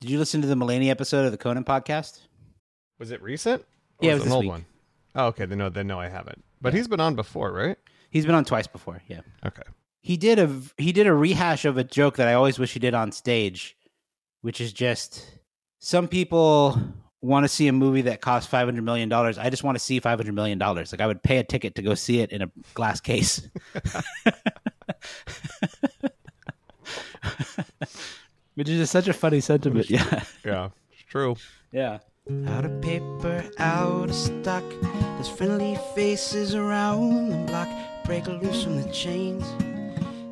Did you listen to the Mulaney episode of the Conan podcast? Was it recent? Or Yeah, it was an this old week. one. Oh, okay. Then no, then no, I haven't. But he's been on before, right? He's been on twice before. Yeah. Okay. He did a he did a rehash of a joke that I always wish he did on stage, which is just some people want to see a movie that costs five hundred million dollars. I just want to see five hundred million dollars. Like I would pay a ticket to go see it in a glass case. which is just such a funny sentiment. Yeah. Yeah, it's true. Yeah. Out of paper, out of stock. There's friendly faces around the block. Break loose from the chains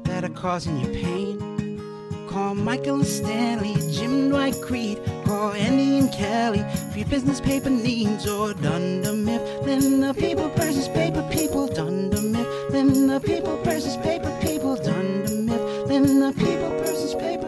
that are causing you pain. Call Michael and Stanley, Jim Dwight Creed. Call Andy and Kelly for your business paper needs. Or Dunder Mifflin, the people versus paper people. Dunder Mifflin, the people versus paper people. Dunder Mifflin, the people versus paper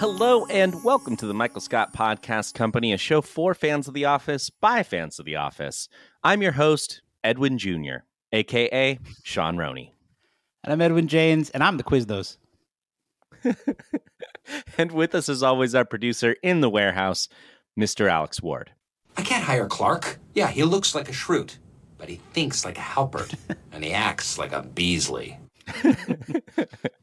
Hello and welcome to the Michael Scott Podcast Company, a show for fans of The Office by fans of The Office. I'm your host, Edwin Jr., aka Sean Roney. And I'm Edwin James, and I'm the Quiznos. And with us, as always, our producer in the warehouse, Mr. Alex Ward. I can't hire Clark. Yeah, he looks like a Schrute, but he thinks like a Halpert, and he acts like a Beesly.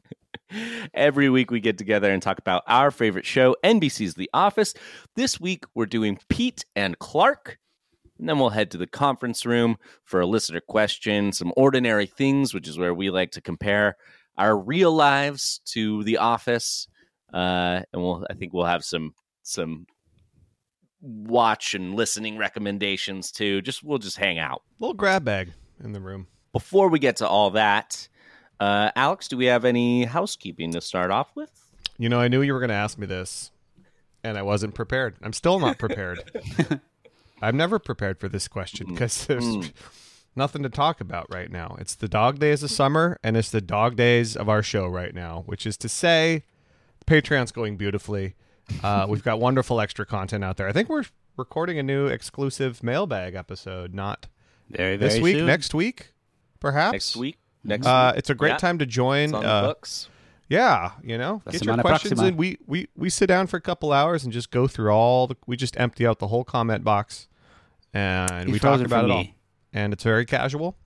Every week we get together and talk about our favorite show, NBC's The Office. This week we're doing Pete and Clark. And then we'll head to the conference room for a listener question, some ordinary things, which is where we like to compare our real lives to The Office. Uh, and we'll, I think we'll have some some watch and listening recommendations too. Just we'll just hang out. Little grab bag in the room. Before we get to all that, uh, Alex, do we have any housekeeping to start off with? You know, I knew you were going to ask me this, and I wasn't prepared. I'm still not prepared. I'm never prepared for this question because there's Mm. nothing to talk about right now. It's the dog days of summer, and it's the dog days of our show right now, which is to say, Patreon's going beautifully. Uh, we've got wonderful extra content out there. I think we're recording a new exclusive mailbag episode, not Very, this week, next week, perhaps. Next week? Next Uh, week? it's a great Yeah. time to join. It's on uh, the books. Yeah, you know, La get your questions próxima. in. We, we we sit down for a couple hours and just go through all the. We just empty out the whole comment box, and He's we talk about for it all. And it's very casual,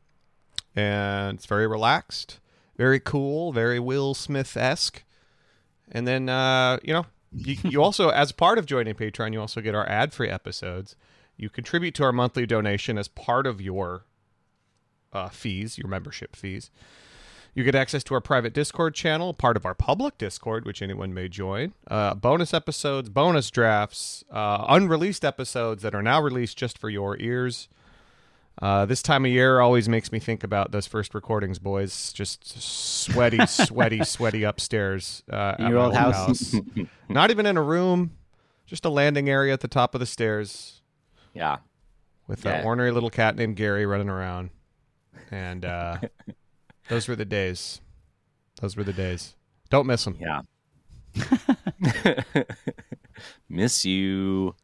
and it's very relaxed, very cool, very Will Smith esque. And then uh, you know, you, you also as part of joining Patreon, you also get our ad free episodes. You contribute to our monthly donation as part of your uh, fees, your membership fees. You get access to our private Discord channel, part of our public Discord, which anyone may join. Uh, bonus episodes, bonus drafts, uh, unreleased episodes that are now released just for your ears. Uh, this time of year always makes me think about those first recordings, boys. Just sweaty, sweaty, sweaty upstairs uh, your old house. Not even in a room, just a landing area at the top of the stairs Yeah. with Yeah. an ornery little cat named Gary running around. And uh, those were the days. Those were the days. Don't miss them. Yeah. Miss you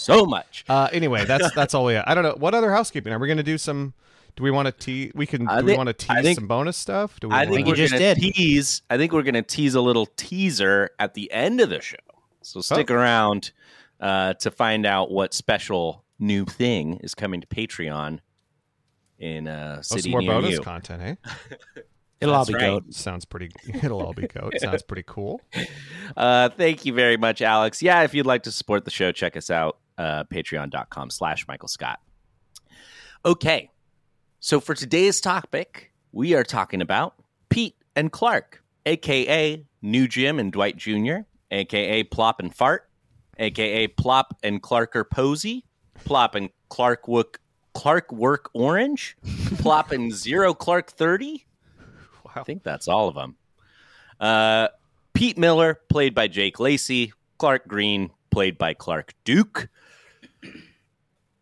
so much. Uh, anyway, that's that's all we. Have. I don't know what other housekeeping. Are we going to do some? Do we want to tease? We can. I do we think- want to I tease think- some bonus stuff? Do we? I wanna- think you we're just gonna did. tease. I think we're gonna tease a little teaser at the end of the show. So stick Oh. around uh, to find out what special new thing is coming to Patreon in a oh, city some more near bonus you. content. Hey, It'll all be right. goat. sounds pretty. It'll all be goat. Sounds pretty cool. Uh, thank you very much, Alex. Yeah, if you'd like to support the show, check us out, uh, patreon.com slash Michael Scott. Okay, so for today's topic, we are talking about Pete and Clark, aka New Jim and Dwight Jr., aka Plop and Fart, aka Plop and Clarker Posey, Plop and Clark Wook, Clark Work Orange, Plop and Zero Clark 30. I think that's all of them. Uh, Pete Miller, played by Jake Lacy. Clark Green, played by Clark Duke.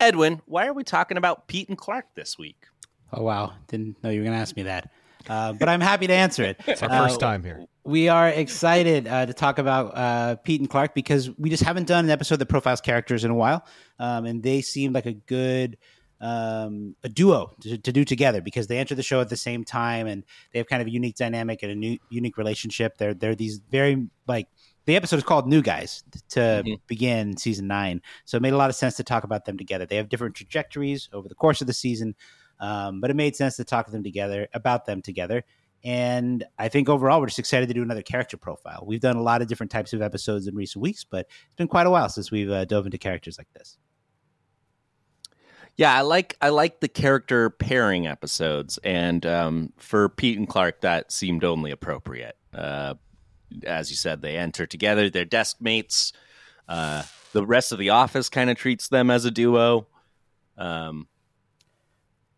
Edwin, why are we talking about Pete and Clark this week? Oh wow, didn't know you were going to ask me that. Uh, but I'm happy to answer it. It's our Uh, first time here. We are excited uh, to talk about uh, Pete and Clark because we just haven't done an episode that profiles characters in a while, um, and they seemed like a good um, a duo to, to, do together because they enter the show at the same time and they have kind of a unique dynamic and a new unique relationship. They're they're these very like the episode is called New Guys to mm-hmm. begin season nine, so it made a lot of sense to talk about them together. They have different trajectories over the course of the season, um, but it made sense to talk to them together about them together. And I think overall, we're just excited to do another character profile. We've done a lot of different types of episodes in recent weeks, but it's been quite a while since we've uh, dove into characters like this. Yeah, I like I like the character pairing episodes, and um, for Pete and Clark, that seemed only appropriate. Uh, as you said, they enter together; they're desk mates. Uh, the rest of the office kind of treats them as a duo. Um,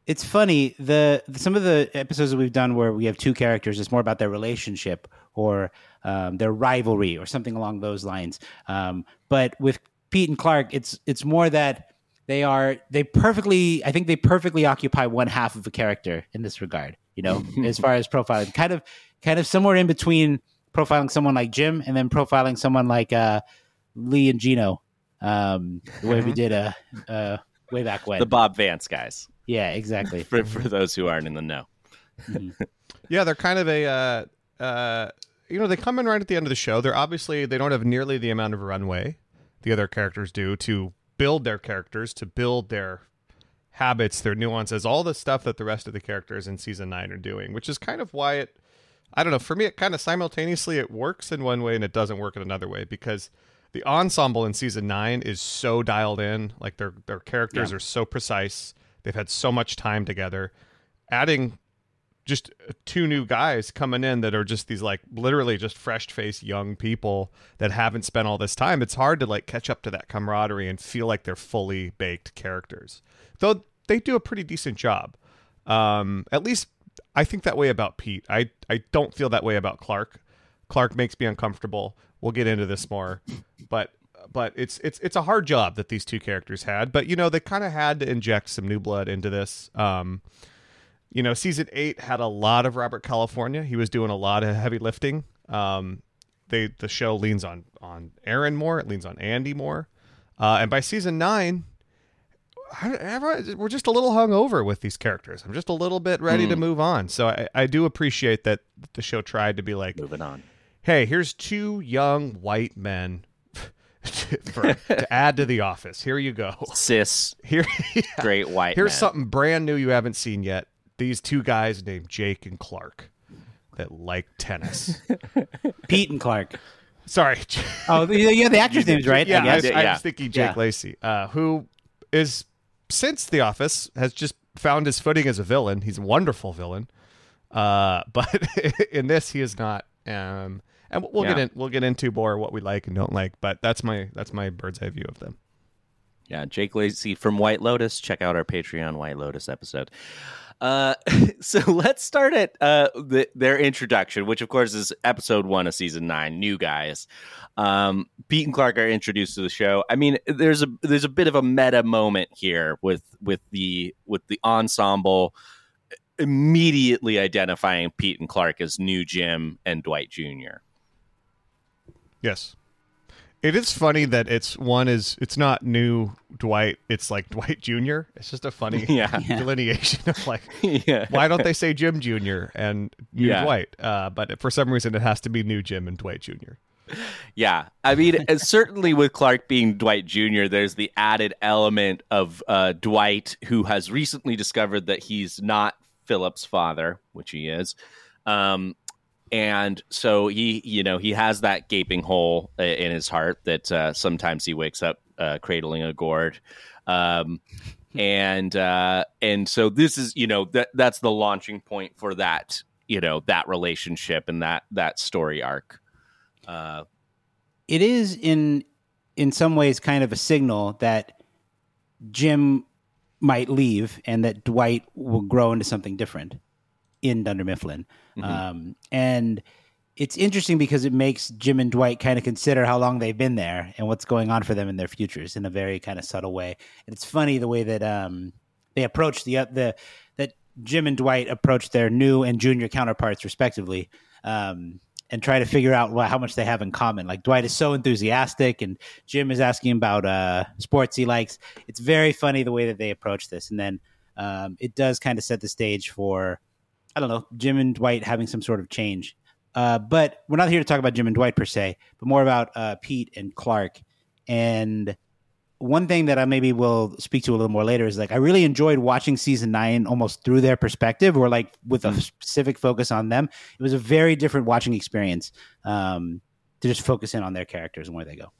it's funny the some of the episodes that we've done where we have two characters it's more about their relationship or um, their rivalry or something along those lines um, but with pete and clark it's it's more that they are they perfectly i think they perfectly occupy one half of a character in this regard you know as far as profiling kind of kind of somewhere in between profiling someone like jim and then profiling someone like uh, lee and gino um, the way we mm-hmm. did uh, uh, way back when the bob vance guys yeah, exactly. for for those who aren't in the know. Mm-hmm. yeah, they're kind of a uh, uh, you know, they come in right at the end of the show. They're obviously they don't have nearly the amount of runway the other characters do to build their characters, to build their habits, their nuances, all the stuff that the rest of the characters in season 9 are doing, which is kind of why it I don't know, for me it kind of simultaneously it works in one way and it doesn't work in another way because the ensemble in season 9 is so dialed in, like their their characters yeah. are so precise They've had so much time together. Adding just two new guys coming in that are just these like literally just fresh faced young people that haven't spent all this time. It's hard to like catch up to that camaraderie and feel like they're fully baked characters. Though they do a pretty decent job. Um, at least I think that way about Pete. I I don't feel that way about Clark. Clark makes me uncomfortable. We'll get into this more, but but it's it's it's a hard job that these two characters had. But you know, they kind of had to inject some new blood into this. Um, you know, season eight had a lot of Robert California. He was doing a lot of heavy lifting. Um, they the show leans on on Erin more. It leans on Andy more. Uh, and by season nine, we're just a little hungover with these characters. I'm just a little bit ready mm. to hmm. move on. So I, I do appreciate that the show tried to be like moving on. Hey, here's two young white men for, to add to the office. Here you go. Cis. Here, yeah. great white. Here's man. something brand new you haven't seen yet. These two guys named Jake and Clark that like tennis. Pete and Clark. Sorry. Oh, yeah, the actor's names, right? Yeah, I, I, yeah. I was thinking Jake yeah. Lacy, uh, who is since The Office has just found his footing as a villain. He's a wonderful villain, uh, but in this he is not. Um, and we'll yeah. get in we'll get into more what we like and don't like but that's my that's my bird's eye view of them yeah jake lacy from white lotus check out our patreon white lotus episode uh, so let's start at uh, the, their introduction, which of course is episode one of season nine. New guys, um, Pete and Clark are introduced to the show. I mean, there's a there's a bit of a meta moment here with with the with the ensemble immediately identifying Pete and Clark as new Jim and Dwight Jr. Yes. It is funny that it's one is it's not new Dwight, it's like Dwight Jr. It's just a funny yeah. delineation of like yeah. why don't they say Jim Jr. and new yeah. Dwight? Uh, but for some reason it has to be new Jim and Dwight Jr. Yeah, I mean, certainly with Clark being Dwight Jr., there's the added element of uh, Dwight, who has recently discovered that he's not Philip's father, which he is, um, and so he you know he has that gaping hole in his heart that uh, sometimes he wakes up uh, cradling a gourd. Um, and uh, and so this is you know that that's the launching point for that you know that relationship and that that story arc. Uh, it is in in some ways kind of a signal that jim might leave and that dwight will grow into something different in Dunder Mifflin. Mm-hmm. Um, and it's interesting because it makes Jim and Dwight kind of consider how long they've been there and what's going on for them in their futures in a very kind of subtle way. And it's funny the way that um, they approach the uh, the that Jim and Dwight approach their new and junior counterparts respectively. Um, and try to figure out what, how much they have in common. Like Dwight is so enthusiastic, and Jim is asking about uh, sports he likes. It's very funny the way that they approach this, and then um, it does kind of set the stage for I don't know Jim and Dwight having some sort of change. Uh, but we're not here to talk about Jim and Dwight per se, but more about uh, Pete and Clark. And one thing that I maybe will speak to a little more later is like I really enjoyed watching season nine almost through their perspective or like with a specific focus on them. It was a very different watching experience um, to just focus in on their characters and where they go.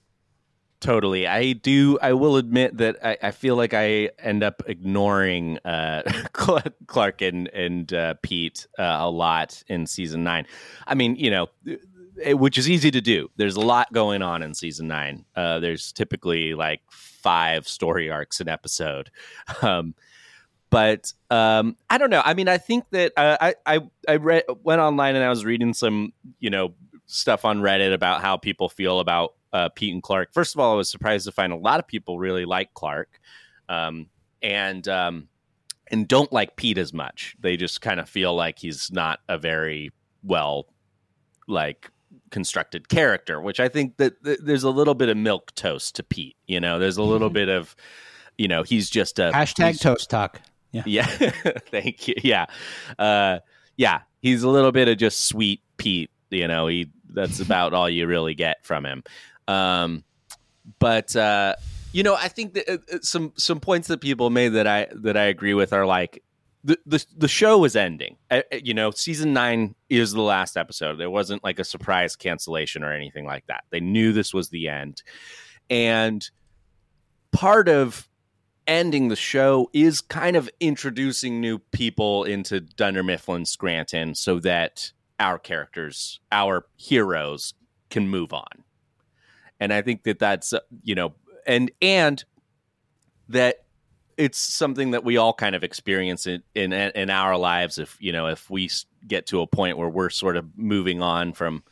Totally. I do. I will admit that I, I feel like I end up ignoring uh, Clark and, and uh, Pete uh, a lot in season nine. I mean, you know, it, which is easy to do. There's a lot going on in season nine. Uh, there's typically like five story arcs an episode. Um, but um, I don't know. I mean, I think that uh, I I I read went online and I was reading some you know stuff on Reddit about how people feel about uh, Pete and Clark. First of all, I was surprised to find a lot of people really like Clark, um, and um, and don't like Pete as much. They just kind of feel like he's not a very well like constructed character, which I think that th- there's a little bit of milk toast to Pete. You know, there's a little bit of, you know, he's just a Hashtag toast talk. Yeah. yeah. Thank you. Yeah. Uh, yeah. He's a little bit of just sweet Pete. You know, he that's about all you really get from him. Um, but uh, you know, I think that uh, some some points that people made that I that I agree with are like the the, the show is ending. Uh, you know, season nine is the last episode. There wasn't like a surprise cancellation or anything like that. They knew this was the end, and part of ending the show is kind of introducing new people into Dunder Mifflin Scranton so that our characters, our heroes can move on. And I think that that's, uh, you know, and, and that it's something that we all kind of experience in, in, in our lives. If, you know, if we get to a point where we're sort of moving on from,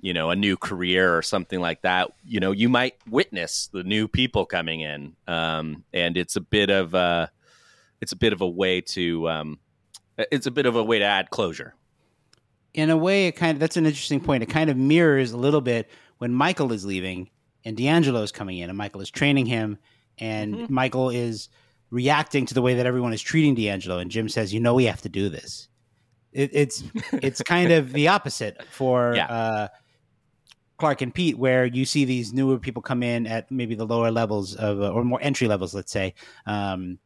you know a new career or something like that you know you might witness the new people coming in um, and it's a bit of a it's a bit of a way to um, it's a bit of a way to add closure in a way, it kind of that's an interesting point. It kind of mirrors a little bit when Michael is leaving and D'Angelo is coming in, and Michael is training him, and Mm-hmm. Michael is reacting to the way that everyone is treating D'Angelo, and Jim says, "You know, we have to do this." It, it's it's kind of the opposite for Yeah. uh, Clark and Pete, where you see these newer people come in at maybe the lower levels of, uh, or more entry levels, let's say, um,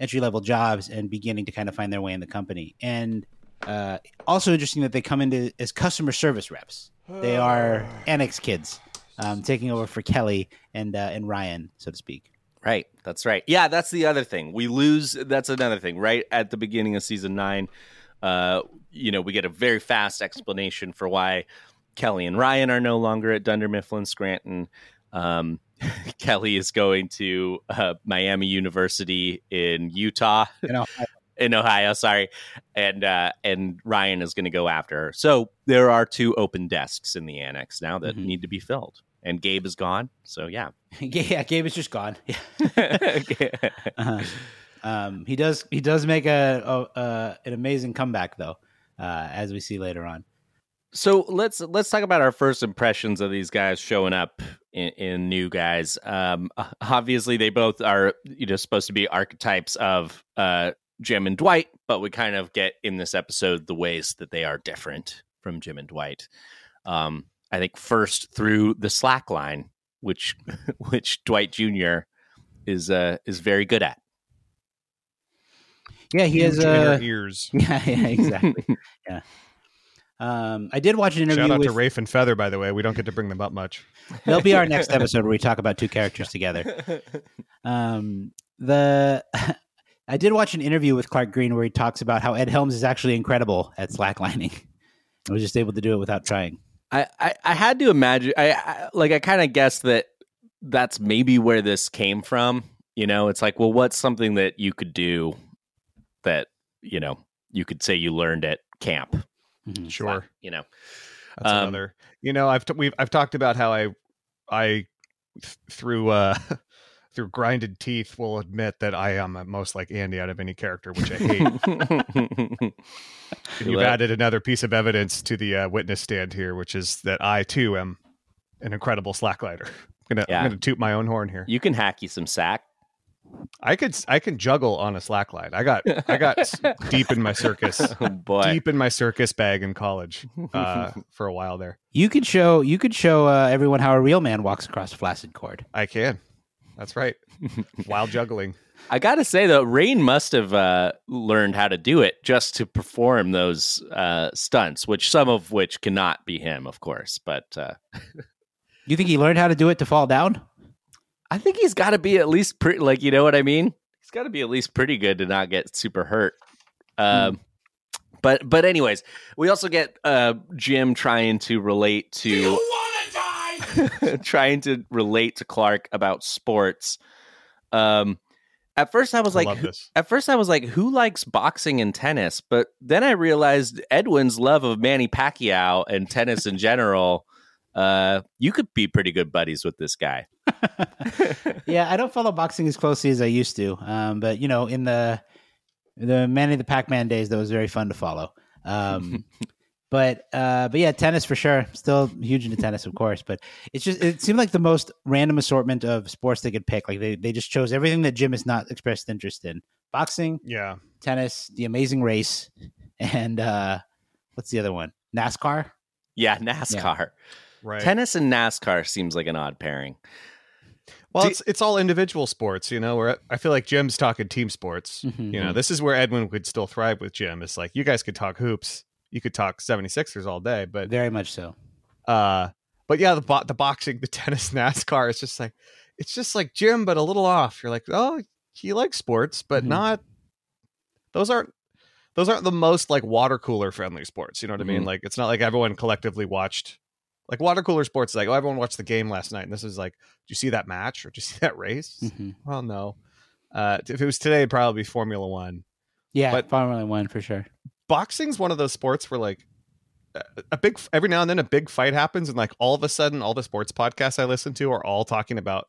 entry level jobs, and beginning to kind of find their way in the company. And uh, also interesting that they come into as customer service reps. They are annex kids, um, taking over for Kelly and uh, and Ryan, so to speak. Right. That's right. Yeah, that's the other thing. We lose. That's another thing. Right at the beginning of season nine, uh, you know, we get a very fast explanation for why Kelly and Ryan are no longer at Dunder Mifflin Scranton. Um, Kelly is going to uh, Miami University in Utah, You know, in Ohio. Sorry, and uh, and Ryan is going to go after her. So there are two open desks in the annex now that Mhm. need to be filled, and Gabe is gone. So yeah. yeah, Gabe is just gone. Uh-huh. Um, he does he does make a, a, a an amazing comeback though, uh, as we see later on. So let's let's talk about our first impressions of these guys showing up in, in new guys. Um, obviously, they both are you know supposed to be archetypes of uh, Jim and Dwight, but we kind of get in this episode the ways that they are different from Jim and Dwight. Um, I think first through the slack line, which which Dwight Jr. is uh, is very good at. Yeah, he has Huge inner a ears. yeah, yeah, exactly. yeah. Um, I did watch an interview Shout out with to Rafe and Feather, by the way. We don't get to bring them up much. They'll be our next episode where we talk about two characters together. Um, the I did watch an interview with Clark Green where he talks about how Ed Helms is actually incredible at slacklining. I was just able to do it without trying. I, I, I had to imagine I, I like I kind of guessed that that's maybe where this came from. You know, it's like, well, what's something that you could do that you know you could say you learned at camp? Mhm. Sure. You know, That's Um, another. You know, I've t- we've I've talked about how I I th- through uh through grinded teeth will admit that I am most like Andy out of any character, which I hate. You've Let- added another piece of evidence to the uh, witness stand here, which is that I too am an incredible slacklighter. I'm gonna, Yeah. I'm gonna toot my own horn here. you can hack you some sack. I could I can juggle on a slackline. I got I got deep in my circus, Oh boy. deep in my circus bag in college uh, for a while there. You could show you could show uh, everyone how a real man walks across a flaccid cord. I can. That's right. While juggling. I gotta say though, Rainn must have uh, learned how to do it just to perform those uh, stunts, which some of which cannot be him, of course. But uh, You think he learned how to do it to fall down? I think he's got to be at least pretty, like you know what I mean. He's got to be at least pretty good to not get super hurt. Um, But but anyways, we also get uh, Jim trying to relate to trying to relate to Clark about sports. Um, at first, I was I like, love who- at first I was like, who likes boxing and tennis? But then I realized Edwin's love of Manny Pacquiao and tennis in general. Uh, you could be pretty good buddies with this guy. yeah, I don't follow boxing as closely as I used to. Um, but you know, in the the Manny the Pac Man days, that was very fun to follow. Um, but uh, but yeah, tennis for sure. Still huge into tennis, of course. But it's just it seemed like the most random assortment of sports they could pick. Like they they just chose everything that Jim has not expressed interest in: boxing, Yeah. tennis, the Amazing Race, and uh, what's the other one? NASCAR. Yeah, NASCAR. Right. Tennis and NASCAR seems like an odd pairing. well, Do- it's it's all individual sports, you know. Where I feel like Jim's talking team sports. Mhm. You know, this is where Edwin would still thrive with Jim. It's like you guys could talk hoops, you could talk 76ers all day, but Very much so. uh, but yeah, the bo- the boxing, the tennis, NASCAR, it's just like it's just like Jim, but a little off. You're like, oh, he likes sports, but Mhm. not. Those aren't those aren't the most like water cooler friendly sports. You know what I mean? Mhm. Like it's not like everyone collectively watched. Like water cooler sports, like oh, everyone watched the game last night, and this is like, do you see that match or do you see that race? Mhm. Well, no. Uh, if it was today, it'd probably be Formula One. Yeah, But- Formula One for sure. Boxing's one of those sports where like a- a big every now and then a big fight happens and like all of a sudden all the sports podcasts I listen to are all talking about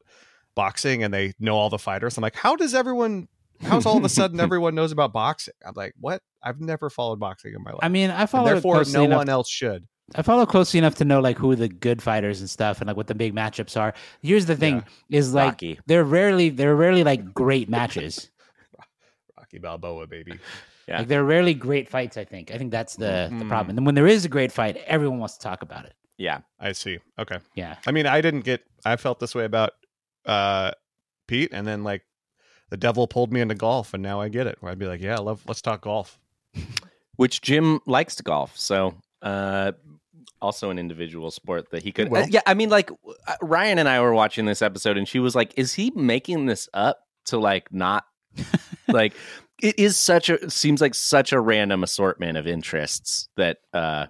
boxing and they know all the fighters. I'm like, how does everyone how's all of a sudden everyone knows about boxing? I'm like, what? I've never followed boxing in my life. I mean, I follow it therefore no enough one else should. I follow closely enough to know like who the good fighters and stuff and like what the big matchups are. Here's the thing: is like Rocky. they're rarely they're rarely like great matches. Rocky Balboa, baby. Yeah. Like they're rarely great fights. I think. I think that's the the Mhm. problem. And then when there is a great fight, everyone wants to talk about it. Yeah. I see. Okay. Yeah. I mean, I didn't get I felt this way about uh Pete and then like the devil pulled me into golf and now I get it. Where I'd be like, yeah, love let's talk golf. Which Jim likes to golf. So, uh, also an individual sport that he could. Well- uh, yeah. I mean, like uh, Ryan and I were watching this episode and she was like, is he making this up to like not like it is such a seems like such a random assortment of interests that uh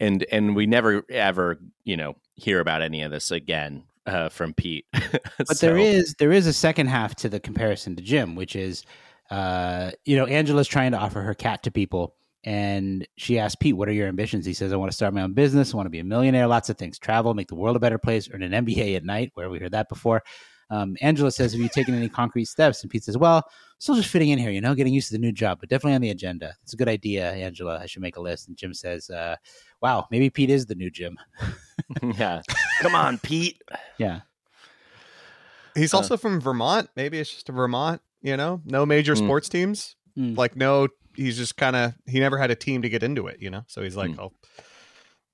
and and we never ever you know hear about any of this again uh from Pete But there is there is a second half to the comparison to Jim, which is, uh, you know, Angela's trying to offer her cat to people, and she asks Pete, "What are your ambitions?" He says, "I want to start my own business. I want to be a millionaire. Lots of things. Travel, make the world a better place, earn an MBA at night." Where we heard that before. Um, Angela says, "Have you taken any concrete steps?" And Pete says, "Well, still just fitting in here, you know, getting used to the new job, but definitely on the agenda. It's a good idea, Angela. I should make a list." And Jim says, uh, "Wow, maybe Pete is the new Jim." yeah come on Pete Yeah, He's Uh. also from Vermont. Maybe it's just a Vermont, you know, no major Mm. sports teams. Mm. Like no, he's just kind of he never had a team to get into it, you know. So he's like, Mm. I'll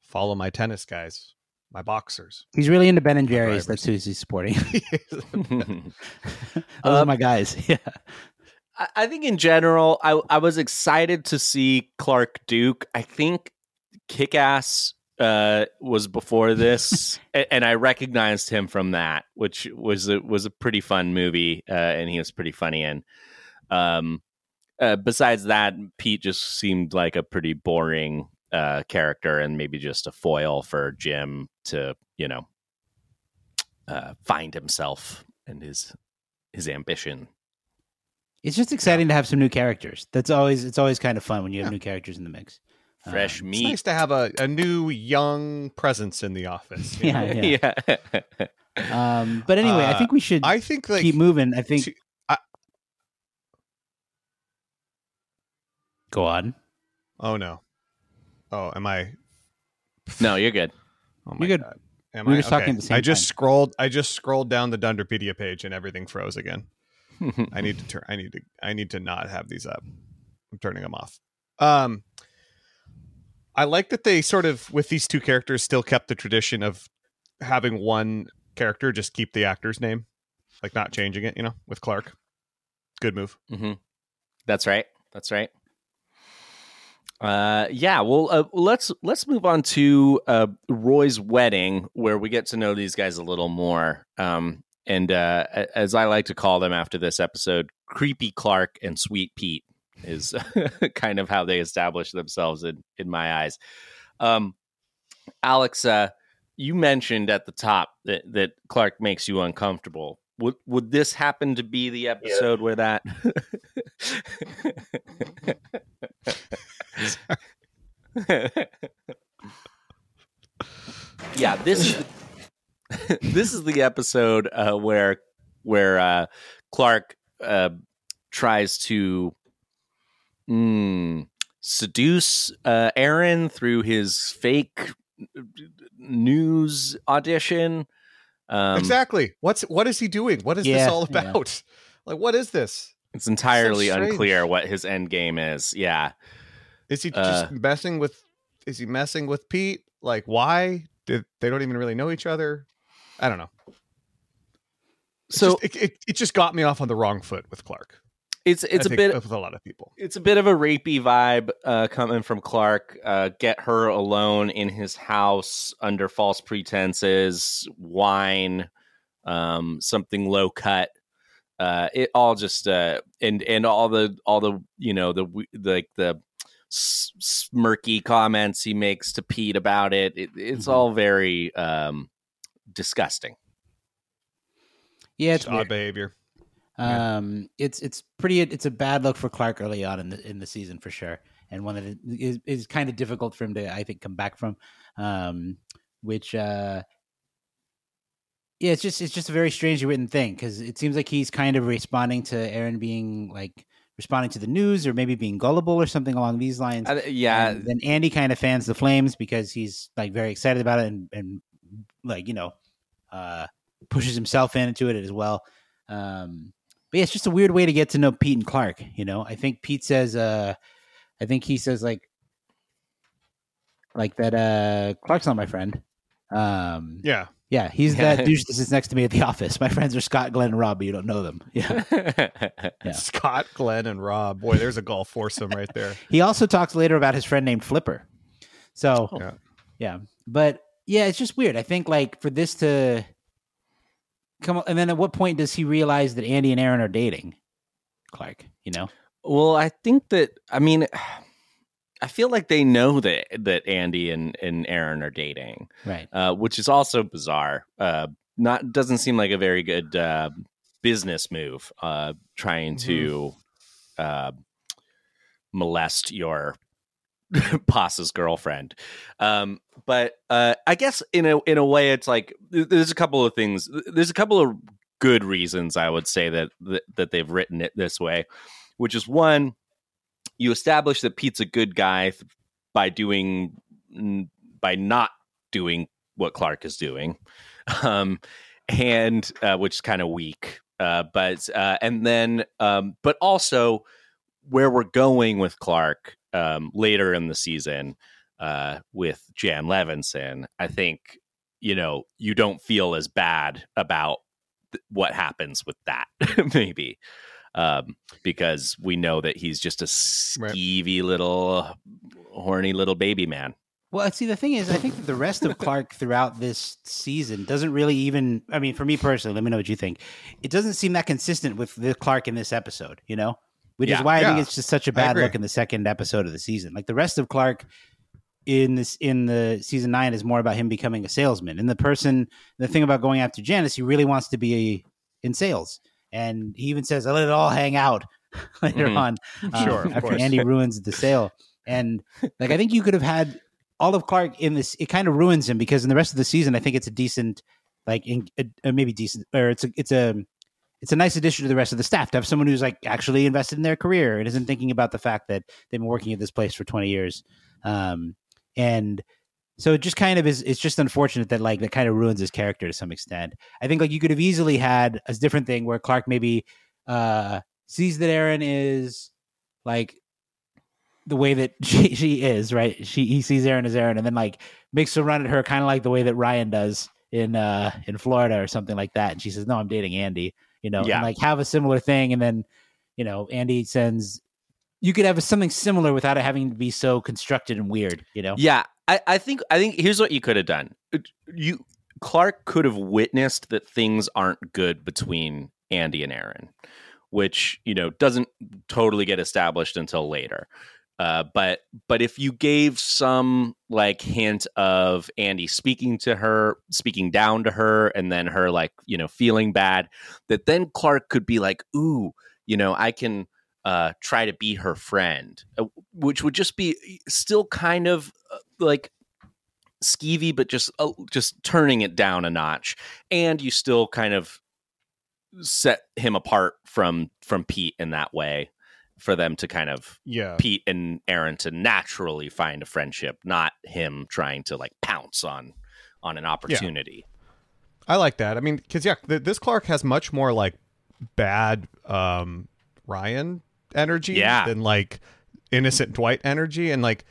follow my tennis guys, my boxers. he's really into Ben and Jerry's. That's who he's supporting. Those Um, are my guys. Yeah. I, I think in general, I I was excited to see Clark Duke. I think Kick Ass uh, was before this, and I recognized him from that, which was a, was a pretty fun movie, uh, and he was pretty funny in. Um, uh, besides that, Pete just seemed like a pretty boring uh, character, and maybe just a foil for Jim to you know uh, find himself and his his ambition. It's just exciting to have some new characters. That's always it's always kind of fun when you have new characters in the mix. Fresh Um, It's meat. nice to have a, a new young presence in the office. you? Yeah, yeah. yeah. Um, but anyway, I Uh, think we should I think like keep moving. I think. to- I- Go on. oh no. Oh, am I? No, you're good. Oh my You're good. god. Am We were I? just talking Okay. at the same I just time. scrolled. I just scrolled down the Dunderpedia page and everything froze again. I need to turn. I need to. I need to not have these up. I'm turning them off. Um, I like that they sort of with these two characters still kept the tradition of having one character just keep the actor's name, like not changing it. You know, with Clark. Good move. hmm That's right. That's right. Uh, yeah. Well, uh, let's let's move on to uh, Roy's wedding, where we get to know these guys a little more. Um, and uh, as I like to call them after this episode, creepy Clark and Sweet Pete is kind of how they establish themselves in in my eyes. Um, Alex, uh, you mentioned at the top that that Clark makes you uncomfortable. Would would this happen to be the episode where that? yeah, this is this is the episode uh, where where uh, Clark uh, tries to mm, seduce uh, Erin through his fake news audition. Um, exactly. What's what is he doing? What is Yeah, this all yeah. about? Like, what is this? It's entirely unclear what his end game is. Yeah. Is he Uh, just messing with? Is he messing with Pete? Like, why? Did they don't even really know each other? I don't know. It's So just- it, it, it just got me off on the wrong foot with Clark. it's it's I a bit with a lot of people. it's a bit of a rapey vibe uh, coming from Clark. Uh, get her alone in his house under false pretenses, wine, um, something low cut. Uh, it all just uh, and and all the all the you know the like the smirky comments he makes to Pete about it. it it's Mhm. all very um, disgusting. Yeah, it's Just odd weird. behavior. Yeah. Um, it's it's pretty. It's a bad look for Clark early on in the in the season for sure, and one that is is kind of difficult for him to I think come back from. Um, which uh, yeah, it's just it's just a very strangely written thing because it seems like he's kind of responding to Erin being like responding to the news or maybe being gullible or something along these lines. I- yeah, And then Andy kind of fans the flames because he's like very excited about it and, and like, you know, uh, pushes himself into it as well. Um, but yeah, it's just a weird way to get to know Pete and Clark. You know, I think Pete says, uh, I think he says like, like that, uh, Clark's not my friend. Um, Yeah. yeah, he's Yeah. that douche that sits next to me at the office. My friends are Scott, Glenn, and Rob, but you don't know them. Yeah. Yeah. Scott, Glenn, and Rob. Boy, there's a golf foursome right there. He also talks later about his friend named Flipper. So Oh. Yeah. yeah, but yeah, it's just weird. I think like for this to come, and then at what point does he realize that Andy and Erin are dating? Clark, you know, Well, I think that I mean, I feel like they know that that Andy and and Erin are dating, right? uh, which is also bizarre. Uh, not doesn't seem like a very good uh, business move. Uh, trying to uh, molest your boss's girlfriend, um, but uh, I guess in a in a way, it's like there's a couple of things. There's a couple of good reasons I would say that that, that they've written it this way, which is one, you establish that Pete's a good guy by doing by not doing what Clark is doing, um, and uh, which is kind of weak. Uh, but uh, and then um, but also where we're going with Clark um, later in the season uh, with Jan Levinson, I think you know you don't feel as bad about th- what happens with that maybe um, because we know that he's just a Right. skeevy little horny little baby man. Well, see, the thing is, I think that the rest of Clark throughout this season doesn't really even. I mean, for me personally, let me know what you think. It doesn't seem that consistent with the Clark in this episode, you know, which Yeah. is why I think it's just such a bad look in the second episode of the season. Like the rest of Clark in this in the season nine is more about him becoming a salesman, and the person. The thing about going after Janice, he really wants to be in sales, and he even says, "I let it all hang out." later Mhm. on, um, Sure, of after course. Andy ruins the sale, and like I think you could have had all of Clark in this. It kind of ruins him because in the rest of the season, I think it's a decent like in, uh, maybe decent, or it's a it's a it's a nice addition to the rest of the staff to have someone who's like actually invested in their career and isn't thinking about the fact that they've been working at this place for 20 years. Um, and so it just kind of is, it's just unfortunate that like that kind of ruins his character to some extent. I think like you could have easily had a different thing where Clark maybe, uh, sees that Erin is like the way that she, she is, right? She, he sees Erin as Erin and then like makes a run at her kind of like the way that Ryan does in, uh, in Florida or something like that. And she says, no, I'm dating Andy you know, Yeah. and like have a similar thing. And then, you know, Andy sends, you could have something similar without it having to be so constructed and weird, you know? Yeah, I, I think I think here's what you could have done. You Clark could have witnessed that things aren't good between Andy and Erin, which you know doesn't totally get established until later. Uh, but but if you gave some like hint of Andy speaking to her, speaking down to her, and then her like you know feeling bad, that then Clark could be like, ooh, you know, I can uh, try to be her friend, uh, which would just be still kind of uh, like skeevy, but just uh, just turning it down a notch, and you still kind of set him apart from from Pete in that way for them to kind of Yeah. Pete and Erin to naturally find a friendship, not him trying to like pounce on on an opportunity. I like that. I mean, because yeah, th- this Clark has much more like bad um, Ryan energy Yeah. than like innocent Dwight energy, and like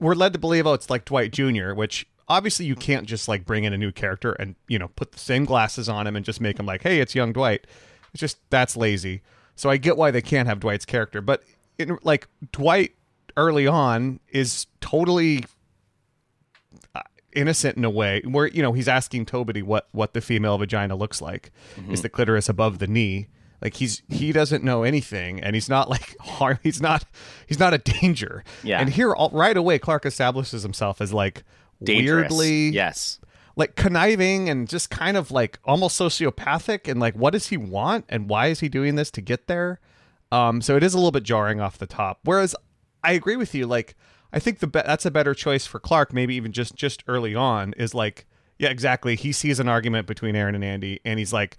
we're led to believe, oh, it's like Dwight Jr., which obviously you can't just like bring in a new character and you know put the same glasses on him and just make him like, hey, it's young Dwight. It's just that's lazy. So I get why they can't have Dwight's character, but in, like Dwight early on is totally uh, innocent in a way where you know he's asking Tobity what what the female vagina looks like is the clitoris above the knee like he's he doesn't know anything and he's not like harm he's not he's not a danger Yeah. and here all, right away Clark establishes himself as like Dangerous. weirdly yes. like conniving and just kind of like almost sociopathic and like what does he want and why is he doing this to get there um so it is a little bit jarring off the top whereas i agree with you like i think the be- that's a better choice for clark maybe even just just early on is like yeah exactly he sees an argument between erin and andy and he's like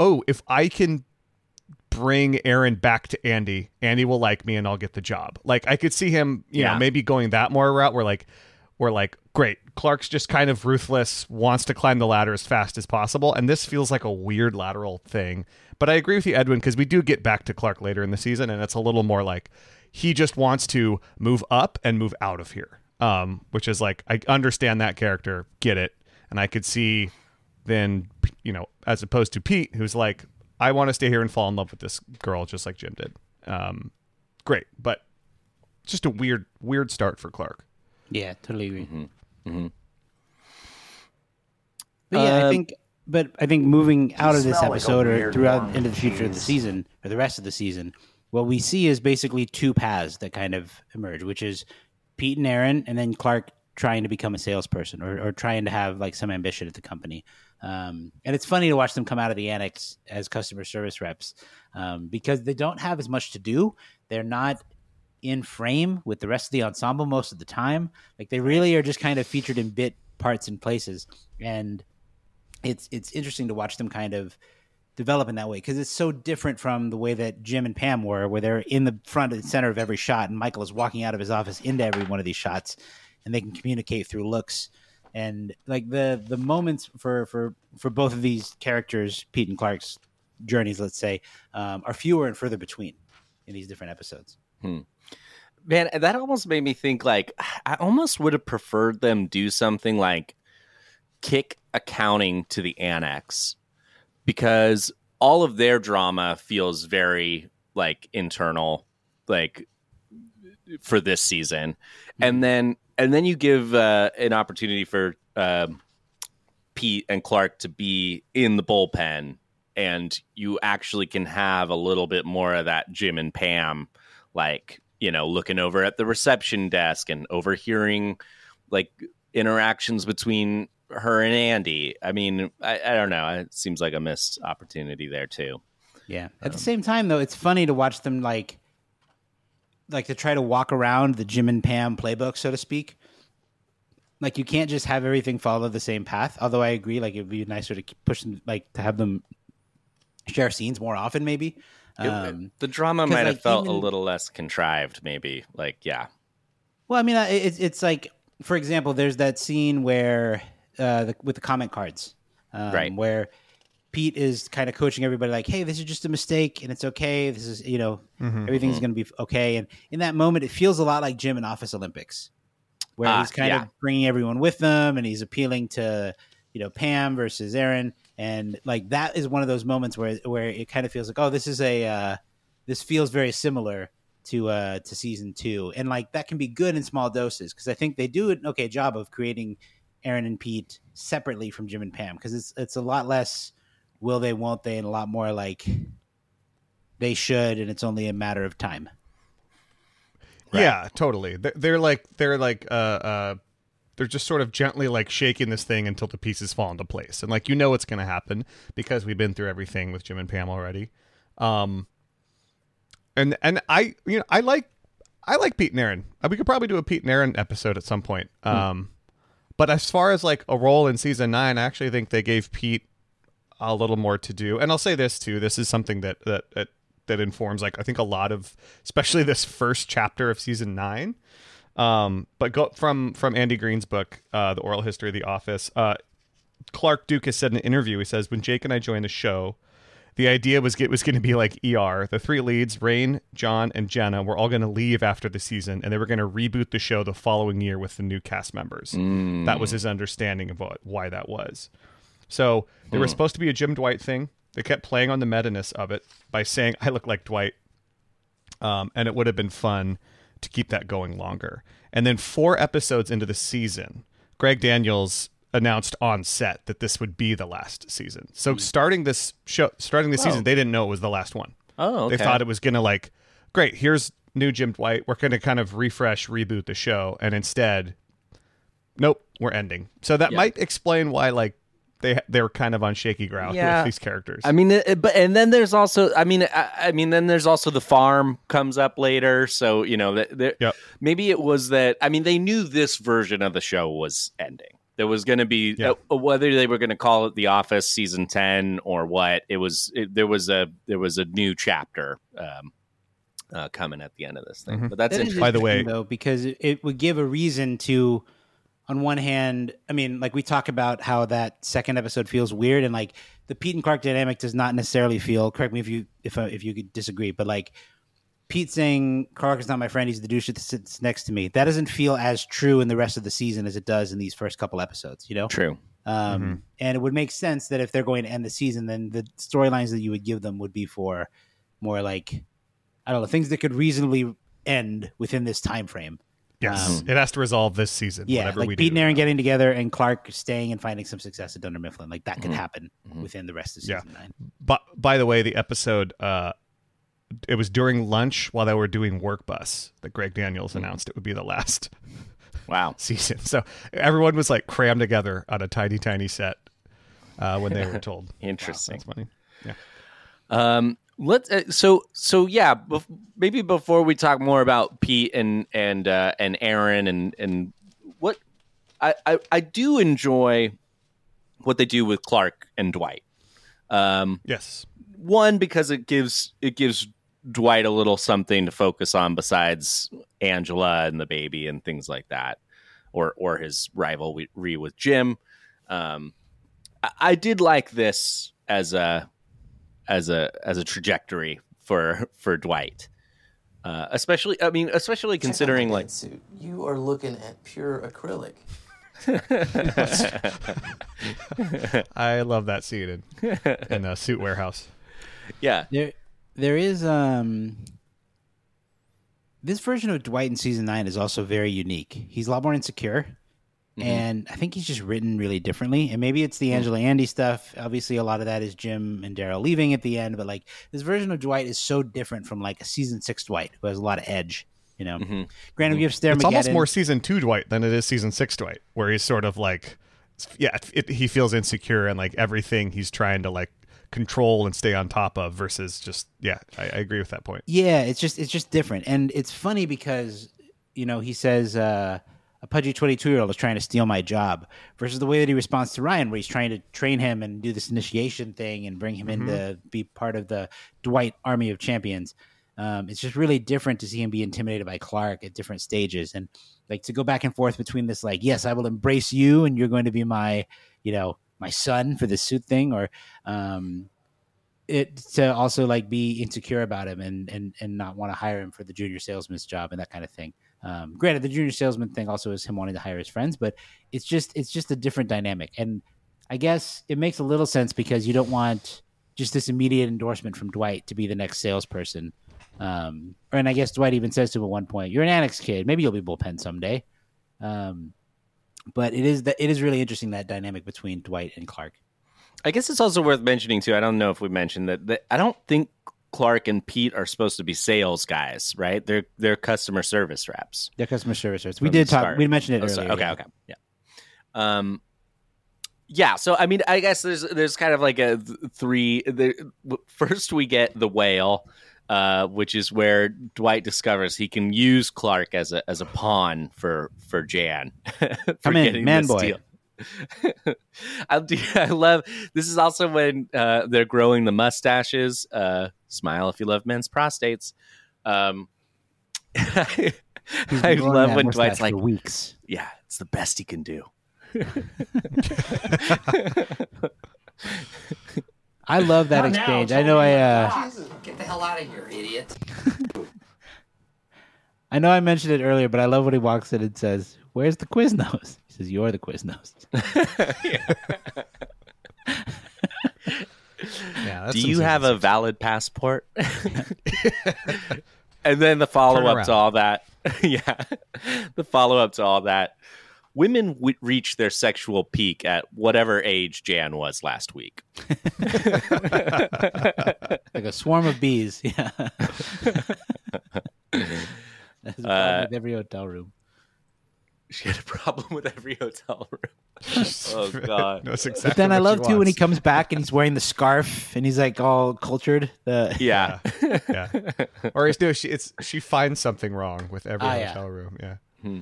oh if i can bring Erin back to Andy, Andy will like me and I'll get the job. Like I could see him, you Yeah. know, maybe going that more route where like we're like, great, Clark's just kind of ruthless, wants to climb the ladder as fast as possible, and this feels like a weird lateral thing. But I agree with you, Edwin, because we do get back to Clark later in the season, and it's a little more like he just wants to move up and move out of here. Um, which is like I understand that character, get it, and I could see then you know as opposed to Pete, who's like, I want to stay here and fall in love with this girl, just like Jim did. Um, great, but just a weird, weird start for Clark. Yeah, totally agree. Mhm. But yeah, I Um, think, but I think moving out of this smell like episode or throughout warm into the future of the season or the rest of the season, what we see is basically two paths that kind of emerge, which is Pete and Erin, and then Clark trying to become a salesperson or, or trying to have like some ambition at the company. Um, and it's funny to watch them come out of the annex as customer service reps um, because they don't have as much to do. They're not in frame with the rest of the ensemble most of the time. Like they really are just kind of featured in bit parts and places, and it's it's interesting to watch them kind of develop in that way because it's so different from the way that Jim and Pam were, where they're in the front and center of every shot, and Michael is walking out of his office into every one of these shots, and they can communicate through looks. And like the the moments for for for both of these characters, Pete and Clark's journeys, let's say, um, are fewer and further between in these different episodes. Hmm. Man, that almost made me think like I almost would have preferred them do something like kick accounting to the annex because all of their drama feels very like internal like for this season. And then and then you give uh, an opportunity for um, Pete and Clark to be in the bullpen and you actually can have a little bit more of that Jim and Pam like you know looking over at the reception desk and overhearing like interactions between her and Andy. I mean, I, I don't know. It seems like a missed opportunity there too. Yeah. At the same time, though, it's funny to watch them like, like to try to walk around the Jim and Pam playbook, so to speak. like you can't just have everything follow the same path. Although I agree, like it'd be nicer to push them, like to have them share scenes more often, maybe. It- Um, the drama might have like, felt a little less contrived, maybe. Like, yeah, Well, I mean, it's it's like, for example, there's that scene where uh, the, with the comment cards, um, Right. Where Pete is kind of coaching everybody, like, "Hey, this is just a mistake, and it's okay. This is, you know, everything's going to be okay." And in that moment, it feels a lot like Jim in Office Olympics, where Ah, he's kind yeah. of bringing everyone with them, and he's appealing to, you know, Pam versus Erin, and like that is one of those moments where where it kind of feels like, oh, this is a uh, this feels very similar to uh to season two and like that can be good in small doses because i think they do an okay job of creating erin and pete separately from jim and pam because it's it's a lot less will they won't they and a lot more like they should and it's only a matter of time Yeah, totally. They're, they're like they're like uh uh they're just sort of gently like shaking this thing until the pieces fall into place. And like you know what's going to happen because we've been through everything with Jim and Pam already. Um and and I you know I like I like Pete and Erin. Uh, We could probably do a Pete and Erin episode at some point. Um but as far as like a role in season 9, I actually think they gave Pete a little more to do. And I'll say this too. This is something that that that, that informs like I think a lot of especially this first chapter of season 9. Um but go from from Andy Greene's book, uh The Oral History of the Office. Uh Clark Duke has said in an interview, he says, when Jake and I joined the show, the idea was it was going to be like ER. The three leads, Rainn, John, and Jenna, were all going to leave after the season, and they were going to reboot the show the following year with the new cast members. That was his understanding of what, why that was. So they were supposed to be a Jim Dwight thing. They kept playing on the meta-ness of it by saying, "I look like Dwight," um, and it would have been fun to keep that going longer. And then four episodes into the season, Greg Daniels announced on set that this would be the last season. So starting this show, starting the season, they didn't know it was the last one. Oh, okay. They thought it was gonna like, great, here's new Jim Dwight. We're gonna kind of refresh, reboot the show, and instead, nope, we're ending. So that Yeah. might explain why like they they were kind of on shaky ground Yeah. with these characters. I mean, it, but and then there's also, I mean, I, I mean, then there's also the farm comes up later. So you know, that there, Yep. maybe it was that. I mean, they knew this version of the show was ending. There was going to be Yeah. uh, whether they were going to call it The Office season ten or what. It was it, there was a there was a new chapter um, uh, coming at the end of this thing. Mhm. But that's That is interesting. By the way- though, because it, it would give a reason to, on one hand, I mean, like we talk about how that second episode feels weird, and like the Pete and Clark dynamic does not necessarily feel. Correct me if you if uh, if you could disagree, but like Pete saying Clark is not my friend, he's the douche that sits next to me. That doesn't feel as true in the rest of the season as it does in these first couple episodes. You know, True. um, Mhm. and it would make sense that if they're going to end the season, then the storylines that you would give them would be for more like I don't know things that could reasonably end within this time frame. Yes, um, it has to resolve this season. Yeah, whatever like we Pete do. and Erin getting together and Clark staying and finding some success at Dunder Mifflin. Like that could Mhm. happen Mhm. within the rest of Yeah. season nine. But by the way, the episode uh it was during lunch while they were doing work bus that Greg Daniels Mm-hmm. announced it would be the last Wow. season. So everyone was like crammed together on a tiny, tiny set uh, when they were told. Interesting. That's funny. Yeah. Um, let's uh, so so yeah. Bef- maybe before we talk more about Pete and and uh, and Erin and and what I, I I do enjoy what they do with Clark and Dwight. Um, Yes. one because it gives it gives Dwight a little something to focus on besides Angela and the baby and things like that, or or his rivalry with Jim. Um, I, I did like this as a as a as a trajectory for for Dwight, uh, especially I mean especially considering like suit. You are looking at pure acrylic. I love that scene in, in the suit warehouse. yeah There, there is um. This version of Dwight in season nine is also very unique. He's a lot more insecure, Mm-hmm. and I think he's just written really differently. And maybe it's the Angela Andy stuff. Obviously, a lot of that is Jim and Darryl leaving at the end. But like this version of Dwight is so different from like a season six Dwight who has a lot of edge. You know, Mhm. granted, we have Stair It's almost more season two Dwight than it is season six Dwight, where he's sort of like, yeah, it, he feels insecure and like everything he's trying to like control and stay on top of versus just, yeah, I, I agree with that point. Yeah, it's just it's just different, and it's funny because you know he says uh, a pudgy 22 year old is trying to steal my job versus the way that he responds to Ryan, where he's trying to train him and do this initiation thing and bring him in to be part of the Dwight Army of Champions. Um, it's just really different to see him be intimidated by Clark at different stages and like to go back and forth between this, like, yes, I will embrace you and you're going to be my, you know, my son for the suit thing, or um, it to also like be insecure about him and and and not want to hire him for the junior salesman's job and that kind of thing. Um, granted, the junior salesman thing also is him wanting to hire his friends, but it's just it's just a different dynamic, and I guess it makes a little sense because you don't want just this immediate endorsement from Dwight to be the next salesperson. Um, and I guess Dwight even says to him at one point, "You're an annex kid. Maybe you'll be bullpen someday." Um, but it is that it is really interesting that dynamic between Dwight and Clark. I guess it's also worth mentioning too. I don't know if we mentioned that, that I don't think Clark and Pete are supposed to be sales guys, right? They're they're customer service reps. Their customer service reps. We did talk. start. We mentioned it Oh, earlier. sorry. Okay, yeah. okay, yeah. Um, yeah. So I mean, I guess there's there's kind of like a th- three. There, w- first, we get the whale, uh, which is where Dwight discovers he can use Clark as a as a pawn for for Jan. for Come in, man boy. deal. I, do, I love this is also when uh, they're growing the mustaches. Uh, smile if you love men's prostates. Um, I He's been growing love when mustache Dwight's like, weeks. yeah, it's the best he can do. I love that exchange. I know. I uh, get the hell out of here, idiot. I know I mentioned it earlier, but I love when he walks in and says, "Where's the Quiznos?" He says, "You're the Quiznos." Yeah, that's Do you have a valid passport? and then the follow up to all that, yeah, the follow up to all that. Women w- reach their sexual peak at whatever age Jan was last week. like a swarm of bees. Yeah. That's the Uh, with every hotel room. She had a problem with every hotel room. oh God! Knows exactly But then I love she too when he comes back and he's wearing the scarf and he's like all cultured. The Yeah, yeah. Or it's no, she it's she finds something wrong with every Ah, yeah. hotel room. Yeah. Hmm.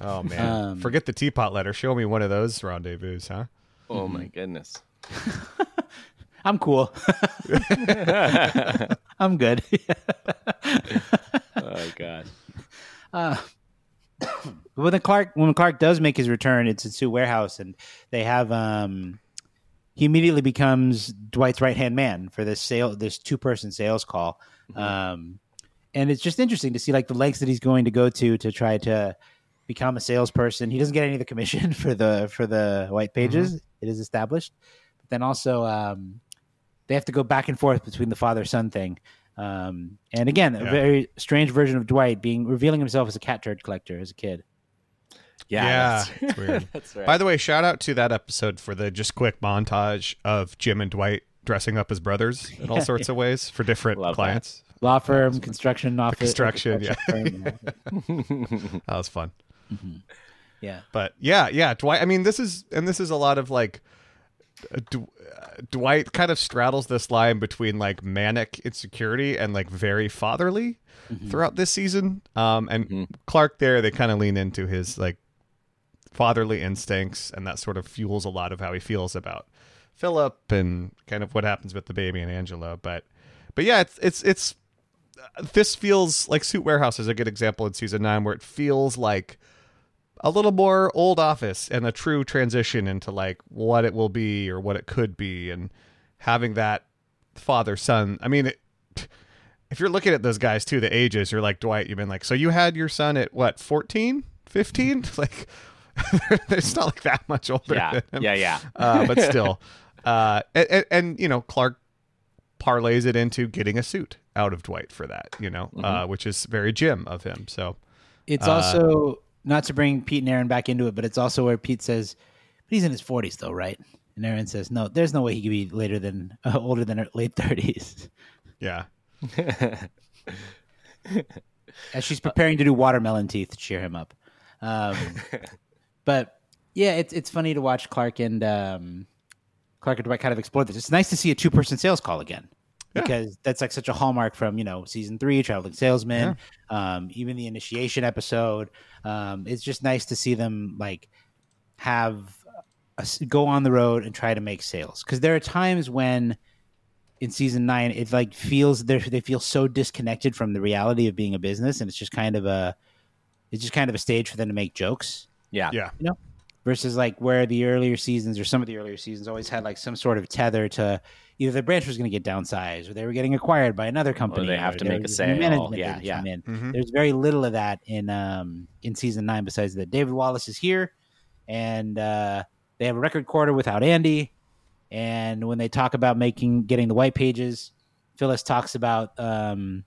Oh man. Um, Forget the teapot letter. Show me one of those rendezvous, huh? Oh my goodness. I'm cool. I'm good. Oh god. But when the Clark when Clark does make his return, it's at Suit Warehouse, and they have um, he immediately becomes Dwight's right hand man for this sale this two person sales call, um, and it's just interesting to see like the lengths that he's going to go to to try to become a salesperson. He doesn't get any of the commission for the for the white pages. It is established, but then also um, they have to go back and forth between the father son thing. Um, and again, a Yeah. very strange version of Dwight being revealing himself as a cat turd collector as a kid. Yeah, Yeah, that's, it's weird. that's right. By the way, shout out to that episode for the just quick montage of Jim and Dwight dressing up as brothers in all sorts of ways for different Love that. clients. Law firm, construction office, construction, yeah. firm, yeah. That was fun. yeah. But yeah, yeah, Dwight. I mean, this is and this is a lot of like uh, D- uh, Dwight kind of straddles this line between like manic insecurity and like very fatherly throughout this season. Um, and Clark there, they kind of lean into his like fatherly instincts, and that sort of fuels a lot of how he feels about Philip and kind of what happens with the baby and Angela. But but yeah, it's it's it's uh, this feels like Suit Warehouse is a good example in season nine where it feels like a little more old office and a true transition into like what it will be or what it could be and having that father son i mean it, if you're looking at those guys too the ages you're like dwight you've been like so you had your son at what 14 15 like it's not like that much older yeah, than him. Yeah, yeah. uh, but still. Uh and, and, and you know clark parlays it into getting a suit out of dwight for that you know uh which is very jim of him so It's Uh, also not to bring Pete and Erin back into it, but it's also where Pete says, "But he's in his forties, though, right?" And Erin says, "No, there's no way he could be later than uh, older than late 30s. yeah As she's preparing to do watermelon teeth to cheer him up. Um, but yeah, it's it's funny to watch Clark and um, Clark and Dwight kind of explore this. It's nice to see a two person sales call again. Because that's like such a hallmark from you know season three, traveling salesman, um, even the initiation episode. Um, it's just nice to see them like have a s go on the road and try to make sales because there are times when in season nine it like feels they they feel so disconnected from the reality of being a business and it's just kind of a it's just kind of a stage for them to make jokes Yeah. Yeah. You know? Versus like where the earlier seasons or some of the earlier seasons always had like some sort of tether to either the branch was going to get downsized or they were getting acquired by another company they have or to make a was sale. management Yeah, yeah. come in. Mhm. there's very little of that in um in season nine besides that david wallace is here and uh they have a record quarter without andy and when they talk about making getting the white pages phyllis talks about um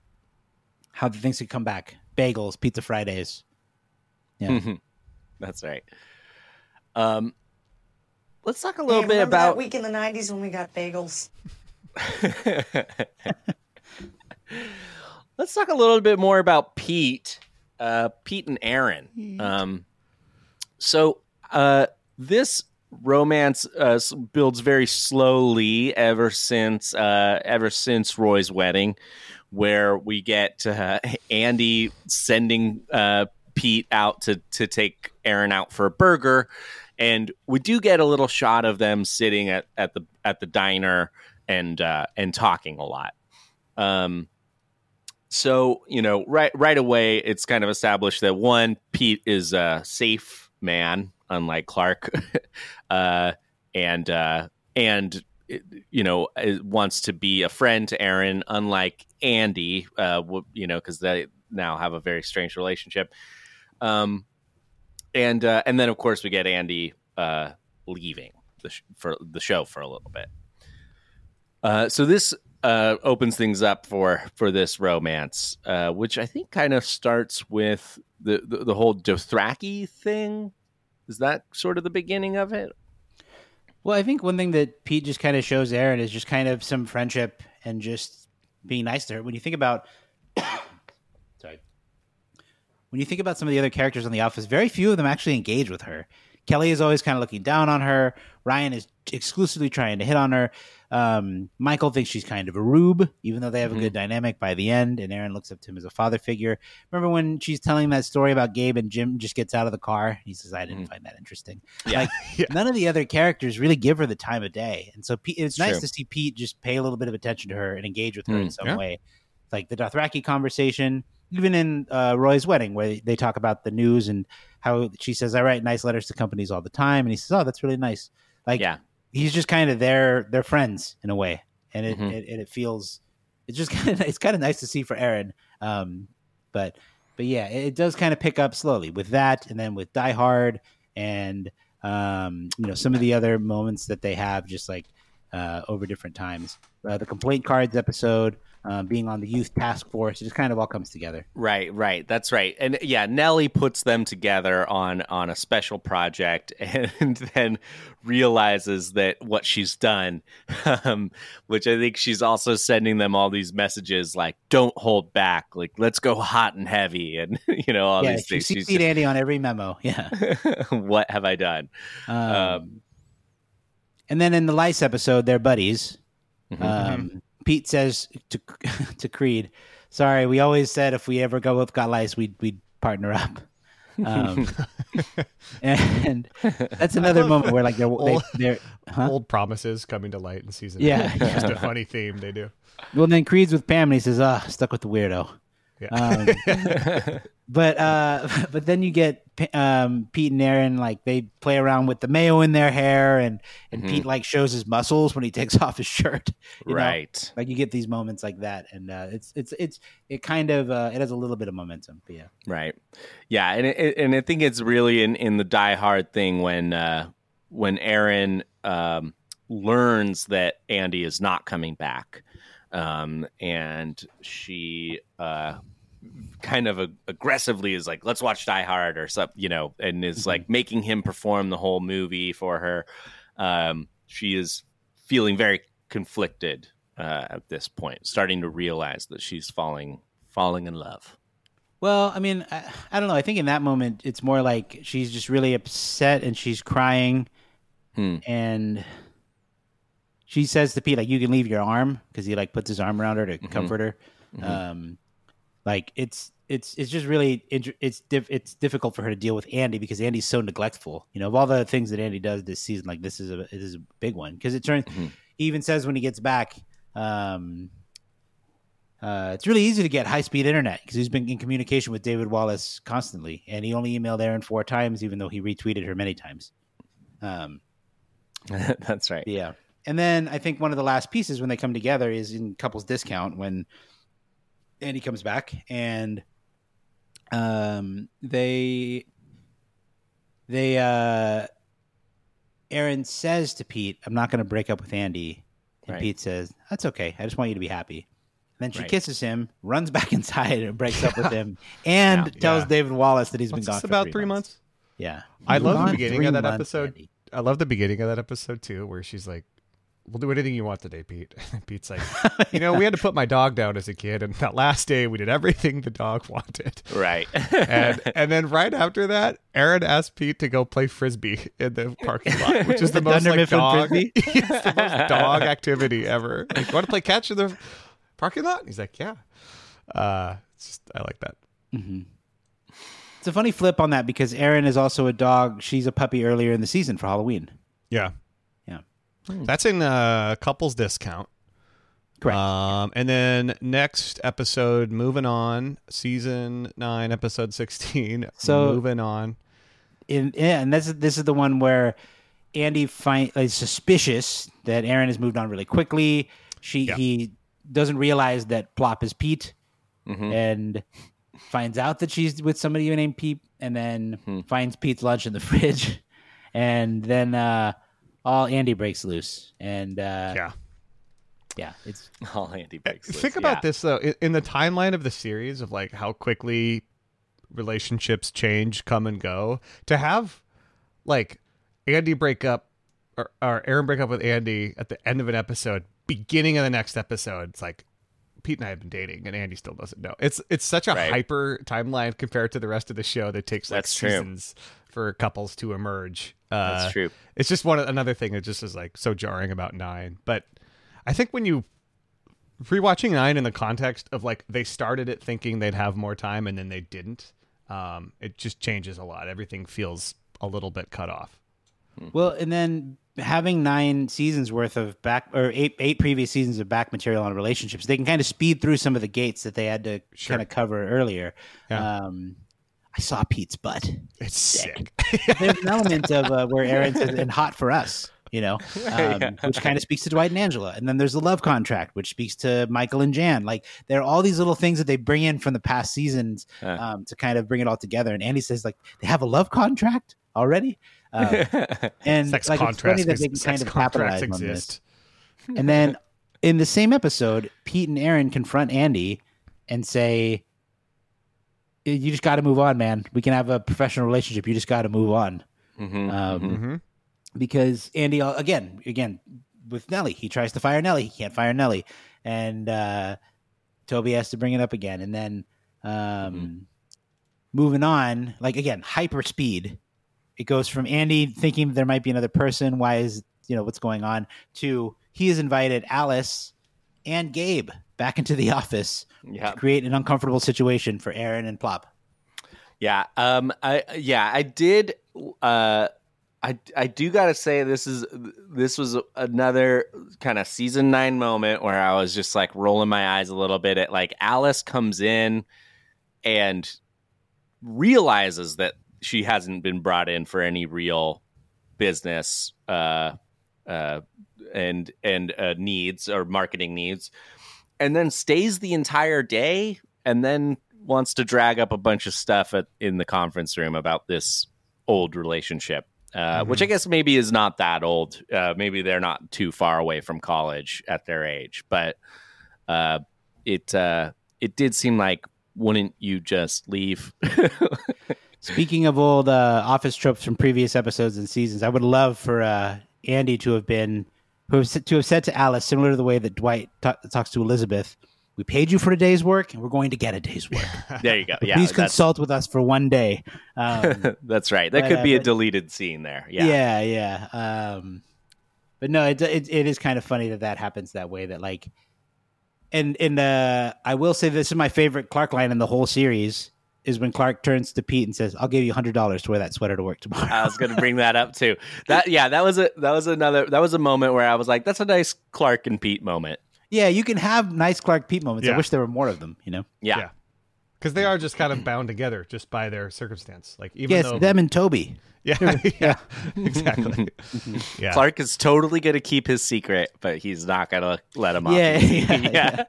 how the things could come back bagels pizza fridays yeah That's right. Um, let's talk a little Hey, bit about that week in the '90s when we got bagels. Let's talk a little bit more about Pete, uh, Pete and Erin. Um, so uh, this romance uh, builds very slowly ever since uh, ever since Roy's wedding, where we get uh, Andy sending uh, Pete out to to take Erin out for a burger, and we do get a little shot of them sitting at, at the at the diner and uh, and talking a lot. Um, so you know, right right away, it's kind of established that one, Pete is a safe man, unlike Clark, uh, and uh, and you know wants to be a friend to Erin, unlike Andy. Uh, you know, because they now have a very strange relationship. Um, and uh, and then of course we get Andy uh, leaving the sh- for the show for a little bit. Uh, so this uh, opens things up for for this romance, uh, which I think kind of starts with the the, the whole Dothraki thing. Is that sort of the beginning of it? Well, I think one thing that Pete just kind of shows Erin is just kind of some friendship and just being nice to her. When you think about, when you think about some of the other characters on The Office, very few of them actually engage with her. Kelly is always kind of looking down on her. Ryan is exclusively trying to hit on her. Um, Michael thinks she's kind of a rube, even though they have a good dynamic by the end. And Erin looks up to him as a father figure. Remember when she's telling that story about Gabe and Jim just gets out of the car? He says, "I didn't find that interesting." Yeah. Like Yeah. none of the other characters really give her the time of day, and so Pete, it's It's nice true. to see Pete just pay a little bit of attention to her and engage with her in Mm, some yeah. way. Like the Dothraki conversation, even in uh, Roy's wedding, where they talk about the news and how she says, "I write nice letters to companies all the time," and he says, "Oh, that's really nice." Like, Yeah. he's just kind of their their friends in a way, and it, Mhm. it and it feels it's just kind of it's kind of nice to see for Erin. Um, but but yeah, it, it does kind of pick up slowly with that, and then with Die Hard, and um, you know some of the other moments that they have, just like uh, over different times. Uh, the complaint cards episode, um, being on the youth task force, it just kind of all comes together. Right, right. That's right. And yeah, Nellie puts them together on on a special project and then realizes that what she's done, um, which I think she's also sending them all these messages like "Don't hold back," like "Let's go hot and heavy," and you know all yeah, these she things. She's CC'd Andy on every memo. Yeah. what have I done? Um, Um, and then in the Lice episode, they're buddies. Mhm. Um, Pete says to to Creed, "Sorry, we always said if we ever go with got lice, we'd we'd partner up." Um, and that's another moment where like they're Old- they're huh? Old promises coming to light in season. Yeah, eight. just a funny theme they do. well then Creed's with Pam and he says, "Ah, stuck with the weirdo." Yeah. Um, but uh, but then you get um, Pete and Erin like they play around with the mayo in their hair, and and Mhm. Pete like shows his muscles when he takes off his shirt. you know? right. Like you get these moments like that, and uh, it's it's it's it kind of uh, it has a little bit of momentum. But yeah, Right. Yeah, and it, and I think it's really in, in the Die Hard thing when uh, when Erin um, learns that Andy is not coming back, um, and she uh, kind of ag- aggressively is like, "Let's watch Die Hard" or something, you know, and is like making him perform the whole movie for her. Um, she is feeling very conflicted uh, at this point, starting to realize that she's falling falling in love. Well, I mean, I, I don't know. I think in that moment, it's more like she's just really upset and she's crying, Hmm. and she says to Pete like, "You can leave your arm," because he like puts his arm around her Mm-hmm. to comfort her. Um, like it's it's it's just really it's diff- it's difficult for her to deal with Andy because Andy's so neglectful. You know, of all the things that Andy does this season, like this is a this is a big one because it turns. Mhm. He even says when he gets back, um, uh, it's really easy to get high speed internet because he's been in communication with David Wallace constantly, and he only emailed Erin four times, even though he retweeted her many times. Um, That's right. yeah. And then I think one of the last pieces when they come together is in couples discount when Andy comes back and um they they uh Erin says to Pete, I'm not gonna break up with Andy. And Right. Pete says, That's okay. I just want you to be happy. then she Right. kisses him, runs back inside and breaks up with him, and Yeah. tells Yeah. David Wallace that he's What's been gone for about three months? Yeah. I love the beginning of that months, episode. Andy. I love the beginning of that episode too, where she's like, "We'll do anything you want today, Pete." And Pete's like, "You know, we had to put my dog down as a kid, and that last day we did everything the dog wanted." Right. And and then right after that, Erin asked Pete to go play frisbee in the parking lot, which is the, The most like dog, it's the most dog activity ever. Like, want to play catch in the parking lot? He's like, "Yeah." Uh, it's just I like that. It's a funny flip on that because Erin is also a dog. She's a puppy earlier in the season for Halloween. Yeah, Yeah. that's in a couples discount. Correct. Um, and then next episode, moving on, season nine, episode sixteen. So- moving on. in yeah, and this is this is the one where Andy find is suspicious that Erin has moved on really quickly. She Yeah. he doesn't realize that Plop is Pete Mhm. and finds out that she's with somebody named Pete and then Hmm. finds Pete's lunch in the fridge and then uh all Andy breaks loose and uh Yeah. yeah, it's All Andy breaks. loose, Think about yeah. this though, in, in the timeline of the series of like how quickly relationships change, come and go. To have like Andy break up or, or Erin break up with Andy at the end of an episode, beginning of the next episode, it's like Pete and I have been dating, and Andy still doesn't know. It's it's such a Right. hyper timeline compared to the rest of the show that takes like That's true. Seasons for couples to emerge. Uh, That's true. it's just one another thing that just is like so jarring about nine. But I think when you rewatching nine in the context of like they started it thinking they'd have more time and then they didn't, um, it just changes a lot. Everything feels a little bit cut off. Well, and then having nine seasons worth of back or eight eight previous seasons of back material on relationships, they can kind of speed through some of the gates that they had to Sure. kind of cover earlier. Yeah. Um, I saw Pete's butt. It's sick. There's an element of uh, where Erin says, "and hot for us," you know, um, which kind of speaks to Dwight and Angela. And then there's the love contract, which speaks to Michael and Jan. Like there are all these little things that they bring in from the past seasons Yeah. um, to kind of bring it all together. And Andy says, like, they have a love contract already. Um, and Sex like it's funny that they can kind of capitalize on this. And then in the same episode, Pete and Erin confront Andy and say, "You just got to move on, man. We can have a professional relationship. You just got to move on." Mhm, Um, mhm. Mhm. Because Andy, uh, again, again with Nellie, he tries to fire Nellie. He can't fire Nellie. and uh, Toby has to bring it up again. And then um, moving on, like again, hyper speed. It goes from Andy thinking there might be another person. Why is you know what's going on? To he has invited Alice and Gabe back into the office Yeah. to create an uncomfortable situation for Erin and Plop. Yeah. Um. I yeah. I did. Uh. I I do gotta say this is this was another kind of season nine moment where I was just like rolling my eyes a little bit at like Alice comes in and realizes that she hasn't been brought in for any real business uh uh and and uh, needs or marketing needs and then stays the entire day and then wants to drag up a bunch of stuff at, in the conference room about this old relationship uh, which i guess maybe is not that old. Uh, maybe they're not too far away from college at their age but uh, it uh, it did seem like wouldn't you just leave? Speaking of old uh, office tropes from previous episodes and seasons, I would love for uh, Andy to have been who have, to have said to Alice, similar to the way that Dwight ta- talks to Elizabeth, "We paid you for a day's work, and we're going to get a day's work. there you go yeah Please consult with us for one day." Um, that's right that But, could uh, be a deleted scene there yeah yeah, yeah. Um, but no, it, it it is kind of funny that that happens that way. That like, and and uh, I will say this is my favorite Clark line in the whole series is when Clark turns to Pete and says, "I'll give you hundred dollars to wear that sweater to work tomorrow." I was going to bring that up too. That yeah, that was a that was another that was a moment where I was like, that's a nice Clark and Pete moment. yeah, you can have nice Clark Pete moments. I wish there were more of them. You know. Yeah. Yeah. Because they are just kind of bound together just by their circumstance. Like even Yes, though them and Toby. Yeah, yeah, exactly. yeah. Clark is totally going to keep his secret, but he's not going to let him off. Yeah, easy. yeah,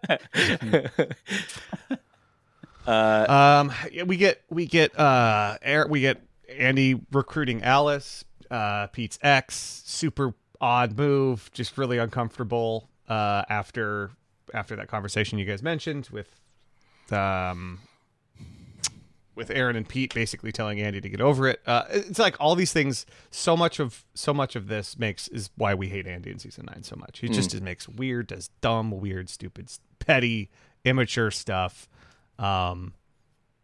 uh, Um, we get we get uh, we get Andy recruiting Alice, uh, Pete's ex. Super odd move, just really uncomfortable. Uh, after after that conversation you guys mentioned with, um, with Erin and Pete basically telling Andy to get over it. Uh, it's like all these things. So much of so much of this makes is why we hate Andy in season nine so much. He just just makes weird, does dumb, weird, stupid, petty, immature stuff. Um,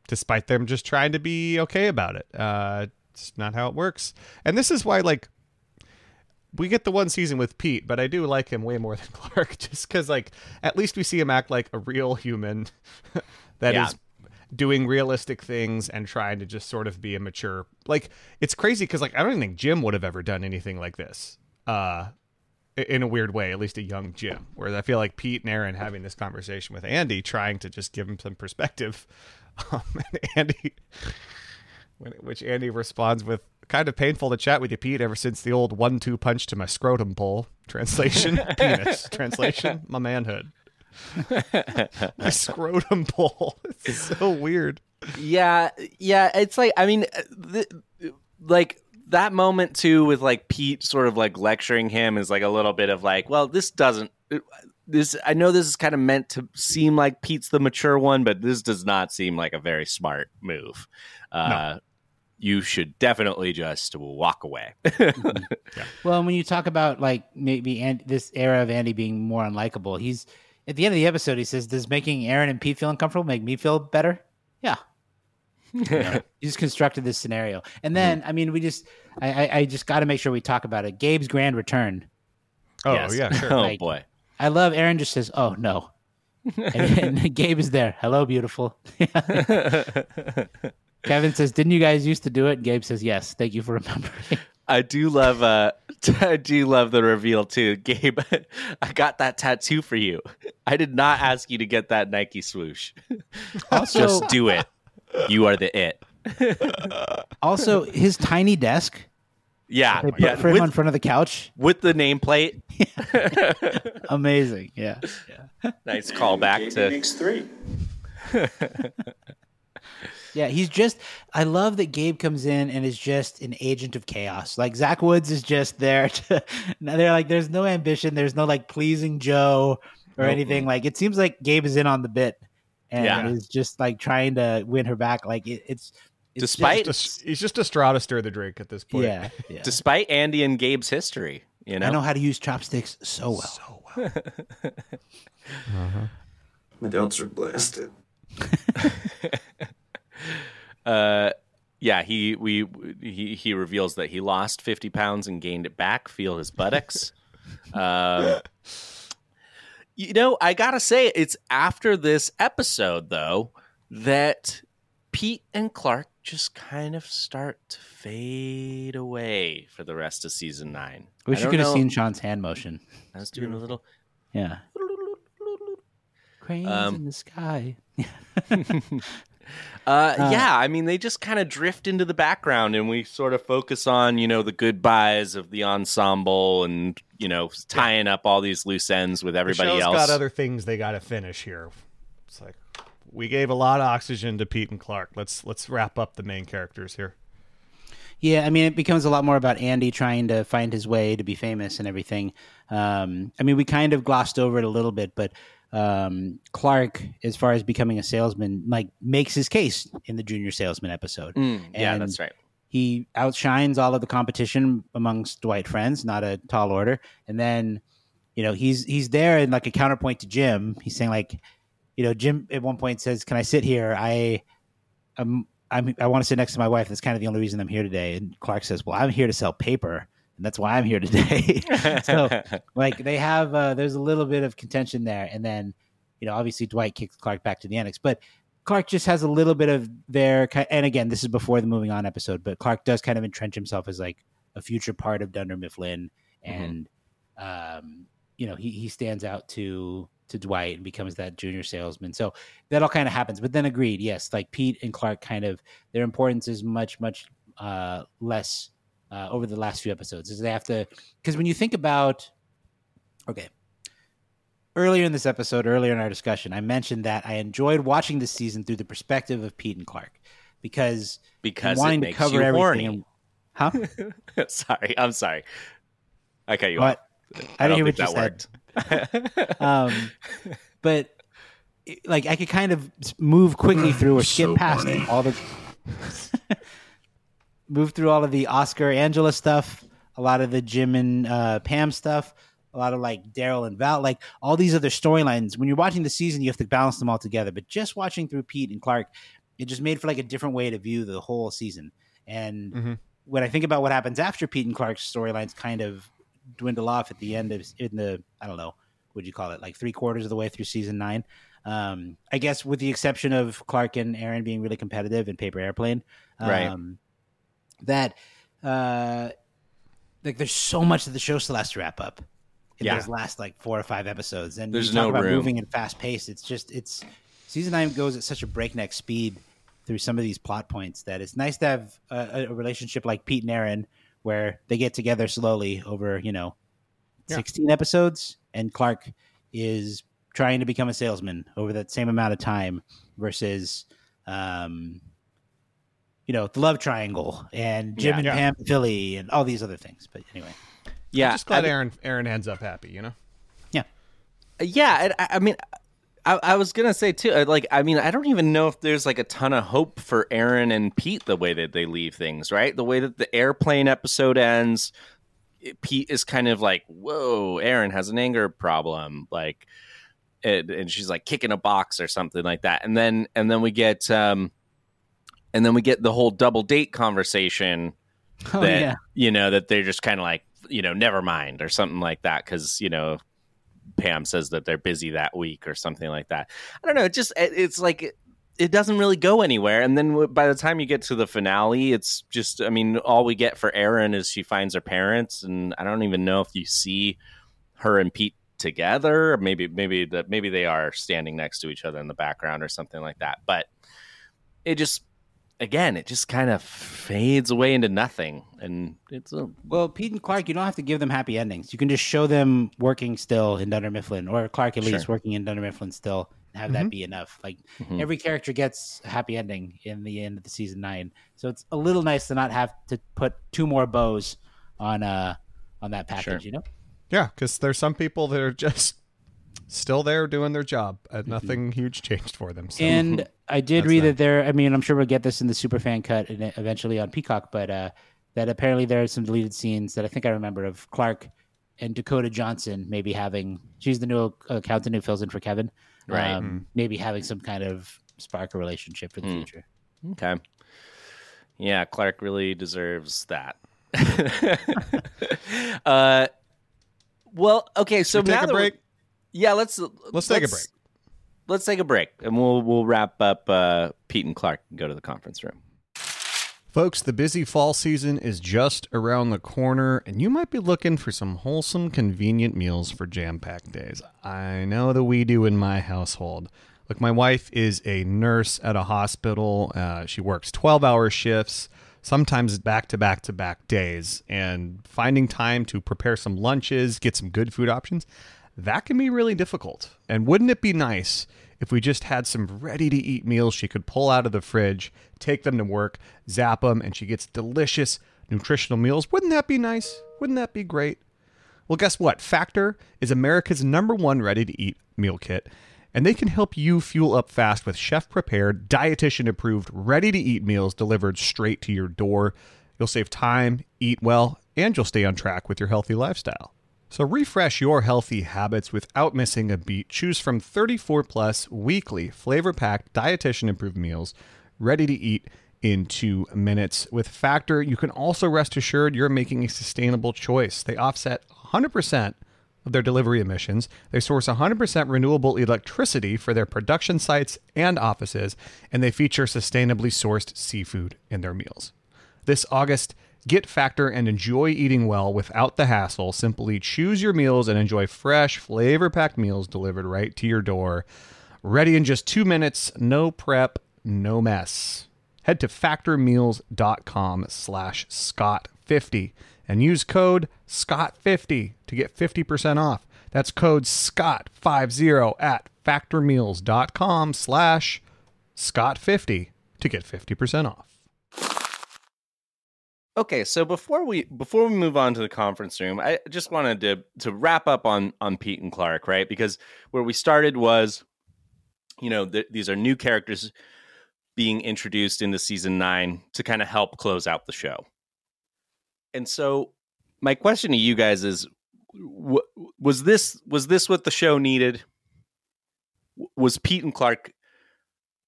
despite them just trying to be okay about it. Uh, it's not how it works. And this is why, like, we get the one season with Pete, but I do like him way more than Clark, just because, like, at least we see him act like a real human that is Yeah. doing realistic things and trying to just sort of be a mature. Like, it's crazy because, like, I don't even think Jim would have ever done anything like this. Uh, in a weird way, at least a young Jim, where I feel like Pete and Erin having this conversation with Andy, trying to just give him some perspective. Um, and Andy, when, which Andy responds with, kind of painful to chat with you, Pete, ever since the old one two punch to my scrotum pole. Translation, penis. Translation, my manhood. my scrotum pole. It's so weird. yeah, yeah. It's like I mean, uh, like that moment too with like Pete sort of like lecturing him is like a little bit of like, well, this doesn't. This I know this is kind of meant to seem like Pete's the mature one, but this does not seem like a very smart move. Uh, You should definitely just walk away. Well, and when you talk about like maybe and this era of Andy being more unlikable, he's at the end of the episode. He says, "Does making Erin and Pete feel uncomfortable make me feel better?" Yeah. You know, just constructed this scenario, and then I mean, we just I, I, I just got to make sure we talk about it. Gabe's grand return. Oh, Yes. yeah, sure. oh Like- boy. I love Erin. Just says, "Oh no," and, and Gabe is there. Hello, beautiful. Kevin says, "Didn't you guys used to do it?" And Gabe says, "Yes." Thank you for remembering. I do love uh I do love the reveal too. Gabe, I got that tattoo for you. I did not ask you to get that Nike swoosh. Also, Just do it. You are the it. also his tiny desk. Yeah, They put yeah. for him With, on front of the couch. with the nameplate. Amazing. Yeah. yeah. Nice callback to makes three. Yeah, he's just. I love that Gabe comes in and is just an agent of chaos. Like Zach Woods is just there to. They're like, there's no ambition. There's no like pleasing Joe or anything. Like it seems like Gabe is in on the bit and Yeah. is just like trying to win her back. Like it, it's, it's Despite- just- Just- he's just a straw to stir the drink at this point. yeah, yeah. despite Andy and Gabe's history, you know. I know how to use chopsticks so well. uh-huh My delts are blasted. Uh yeah, he we he he reveals that he lost 50 pounds and gained it back, feel his buttocks. um You know, I got to say it's after this episode though that Pete and Clark just kind of start to fade away for the rest of season 9. I Wish I you don't could have seen Sean's hand motion. I was doing a little Yeah. Cranes Um, in the sky. Uh, yeah, I mean, they just kind of drift into the background, and we sort of focus on you know the goodbyes of the ensemble, and you know tying up all these loose ends with everybody show's else. got other things they got to finish here. It's like we gave a lot of oxygen to Pete and Clark. Let's let's wrap up the main characters here. Yeah, I mean, it becomes a lot more about Andy trying to find his way to be famous and everything. Um, I mean, we kind of glossed over it a little bit, but um, Clark, as far as becoming a salesman, like makes his case in the junior salesman episode. Mm, yeah, And that's right. He outshines all of the competition amongst Dwight friends, not a tall order. And then, you know, he's he's there in like a counterpoint to Jim. He's saying like, you know, Jim at one point says, "Can I sit here? I, I'm, I'm, I want to sit next to my wife. That's kind of the only reason I'm here today." And Clark says, "Well, I'm here to sell paper." That's why I'm here today. so, like, they have uh, there's a little bit of contention there, and then you know, obviously Dwight kicks Clark back to the annex, but Clark just has a little bit of their, and again, this is before the moving on episode, but Clark does kind of entrench himself as like a future part of Dunder Mifflin, and um, you know, he he stands out to to Dwight and becomes that junior salesman. So that all kind of happens. But then agreed, yes, like Pete and Clark kind of their importance is much much uh, less uh, over the last few episodes. Is they have to because when you think about okay. Earlier in this episode, earlier in our discussion, I mentioned that I enjoyed watching this season through the perspective of Pete and Clark because because wanting it to cover you everything. Huh? sorry, I'm sorry. Okay, you What? I didn't hear don't think said. that worked. um, but like I could kind of move quickly through or skip So past all the move through all of the Oscar Angela stuff, a lot of the Jim and uh, Pam stuff, a lot of like Darryl and Val, like all these other storylines. When you're watching the season, you have to balance them all together. But just watching through Pete and Clark, it just made for like a different way to view the whole season. And Mhm. when I think about what happens after Pete and Clark's storylines kind of dwindle off at the end of in the I don't know what would you call it like three quarters of the way through season nine. Um, I guess with the exception of Clark and Erin being really competitive in Paper Airplane, Right. That uh, like there's so much that the show still has to wrap up in Yeah. those last like four or five episodes, and There's you talk no about room. moving and fast paced. It's just it's season nine goes at such a breakneck speed through some of these plot points that it's nice to have a, a relationship like Pete and Erin where they get together slowly over you know Yeah. 16 episodes and Clark is trying to become a salesman over that same amount of time versus um you know the love triangle and Jim Yeah. and Yeah. Pam Philly and all these other things but anyway yeah, Just glad I- Erin Erin ends up happy. You know. Yeah, Yeah. I, I mean, I, I was gonna say too. uh, Like, I mean, I don't even know if there's like a ton of hope for Erin and Pete the way that they leave things. Right, the way that the airplane episode ends, Pete is kind of like, "Whoa, Erin has an anger problem," like, and, and she's like kicking a box or something like that. And then and then we get um, and then we get the whole double date conversation oh that yeah you know that they're just kind of like you know never mind or something like that because you know Pam says that they're busy that week or something like that. I don't know. It just it, it's like it, it doesn't really go anywhere. And then by the time you get to the finale, it's just I mean all we get for Erin is she finds her parents, and I don't even know if you see her and Pete together. Or maybe maybe that maybe they are standing next to each other in the background or something like that. But it just again it just kind of fades away into nothing and it's a well Pete and Clark you don't have to give them happy endings you can just show them working still in Dunder Mifflin or Clark at least working in Dunder Mifflin still and have that be enough like Mhm. every character gets a happy ending in the end of the season nine so it's a little nice to not have to put two more bows on uh on that package Sure. you know Yeah, because there's some people that are just still there doing their job, and nothing huge changed for them. So. And I did That's read that. that there. I mean, I'm sure we'll get this in the super fan cut and eventually on Peacock, but uh, that apparently there are some deleted scenes that I think I remember of Clark and Dakota Johnson maybe having. She's the new accountant who fills in for Kevin, Right. Um, maybe having some kind of spark a relationship for the Mm. future. okay yeah clark really deserves that uh well okay so we now take a break. yeah let's Let's take a break. Let's take a break and we'll we'll wrap up uh pete and clark and go to the conference room Folks, the busy fall season is just around the corner, and you might be looking for some wholesome, convenient meals for jam packed days. I know that we do in my household. Look, my wife is a nurse at a hospital. Uh, she works 12 hour shifts, sometimes back to back to back days, and finding time to prepare some lunches, get some good food options, that can be really difficult. And wouldn't it be nice if we just had some ready to eat meals she could pull out of the fridge, take them to work, zap them, and she gets delicious, nutritional meals? Wouldn't that be nice? Wouldn't that be great? Well, guess what? Factor is America's number one ready to eat meal kit, and they can help you fuel up fast with chef prepared, dietitian approved, ready to eat meals delivered straight to your door. You'll save time, eat well, and you'll stay on track with your healthy lifestyle. So refresh your healthy habits without missing a beat. Choose from 34 plus weekly flavor packed dietitian approved meals ready to eat in two minutes. With Factor, you can also rest assured you're making a sustainable choice. They offset 100% of their delivery emissions. They source 100% renewable electricity for their production sites and offices, and they feature sustainably sourced seafood in their meals. This August, get Factor and enjoy eating well without the hassle. Simply choose your meals and enjoy fresh, flavor packed meals delivered right to your door. Ready in just two minutes, no prep, no mess. Head to factormeals.com slash Scott50 and use code Scott50 to get 50% off. That's code Scott50 at factormeals.com slash Scott50 to get 50% off. Okay, so before we before we move on to the conference room, I just wanted to to wrap up on on Pete and Clark, right? Because where we started was, you know, th- these are new characters being introduced into season nine to kind of help close out the show. And so, my question to you guys is: w- Was this was this what the show needed? Was Pete and Clark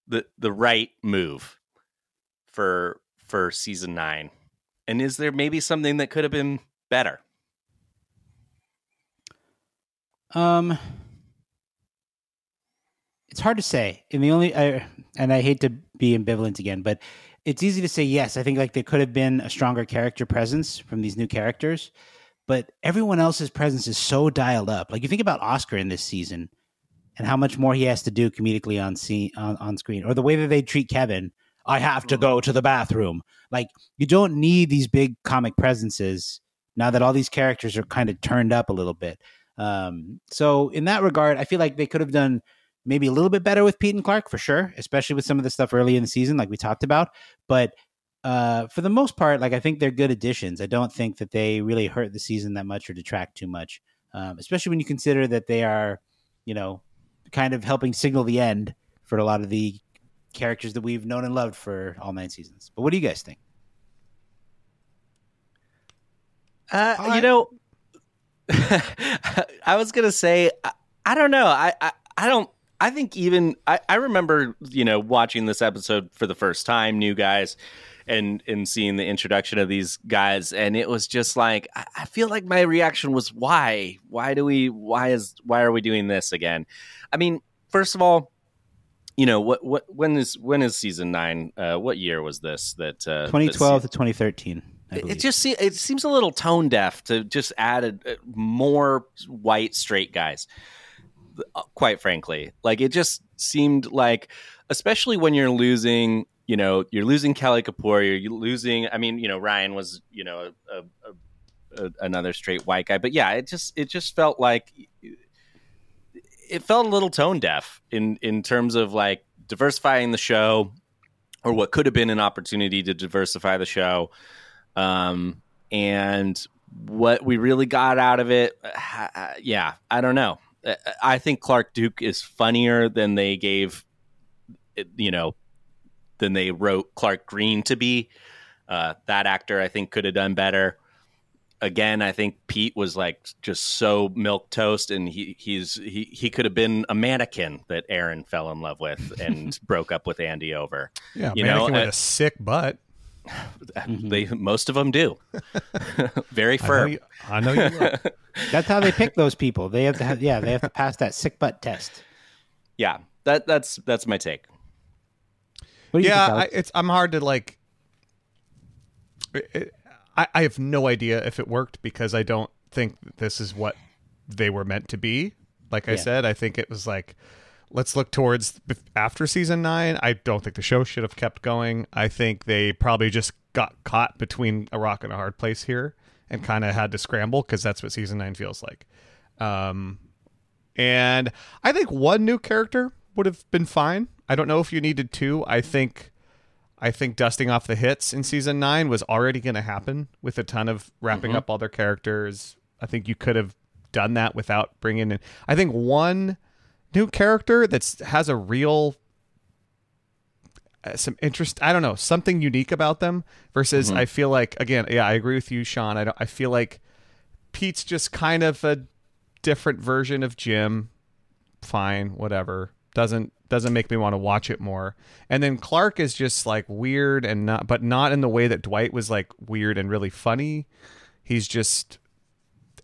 the the right move for for season nine? And is there maybe something that could have been better? Um, it's hard to say. And the only, I, and I hate to be ambivalent again, but it's easy to say yes. I think like there could have been a stronger character presence from these new characters, but everyone else's presence is so dialed up. Like you think about Oscar in this season and how much more he has to do comedically on scene on, on screen, or the way that they treat Kevin. I have to go to the bathroom. Like you don't need these big comic presences now that all these characters are kind of turned up a little bit. Um, so in that regard, I feel like they could have done maybe a little bit better with Pete and Clark for sure, especially with some of the stuff early in the season, like we talked about. But uh, for the most part, like I think they're good additions. I don't think that they really hurt the season that much or detract too much, um, especially when you consider that they are, you know, kind of helping signal the end for a lot of the characters that we've known and loved for all nine seasons. But what do you guys think? Uh, you know, I was gonna say, I, I don't know. I, I, I don't. I think even I, I remember, you know, watching this episode for the first time, new guys, and and seeing the introduction of these guys, and it was just like I, I feel like my reaction was why? Why do we? Why is? Why are we doing this again? I mean, first of all, you know what? What? When is? When is season nine? Uh, what year was this? That uh, 2012 this- to 2013. I it just se- it seems a little tone deaf to just add a, a- more white straight guys. Uh, Quite frankly, like it just seemed like, especially when you're losing, you know, you're losing Kelly Kapoor, you're losing. I mean, you know, Ryan was, you know, a, a, a, another straight white guy, but yeah, it just it just felt like it felt a little tone deaf in in terms of like diversifying the show or what could have been an opportunity to diversify the show um, and what we really got out of it, uh, yeah, I don't know. Uh, I think Clark Duke is funnier than they gave, you know, than they wrote Clark Green to be. Uh, that actor, I think, could have done better. Again, I think Pete was like just so milk toast, and he he's he he could have been a mannequin that Erin fell in love with and broke up with Andy over. Yeah, You mannequin know, with uh, a sick butt. They most of them do. Very I know firm. you, I know you. That's how they pick those people. They have to have, yeah, they have to pass that sick butt test. yeah, that that's that's my take. What do you yeah, think, I, it's I'm hard to like. it- it- I, I have no idea if it worked because I don't think this is what they were meant to be. Like I Yeah. said, I think it was like, let's look towards after season nine. I don't think the show should have kept going. I think they probably just got caught between a rock and a hard place here and kind of had to scramble because that's what season nine feels like. Um, and I think one new character would have been fine. I don't know if you needed two. I think I think dusting off the hits in season 9 was already going to happen with a ton of wrapping up all their characters. I think you could have done that without bringing in I think one new character that has a real uh, some interest I don't know, something unique about them versus I feel like again, yeah, I agree with you Sean. I don't, I feel like Pete's just kind of a different version of Jim. Fine, whatever. Doesn't doesn't make me want to watch it more. And then Clark is just like weird and not, but not in the way that Dwight was like weird and really funny. He's just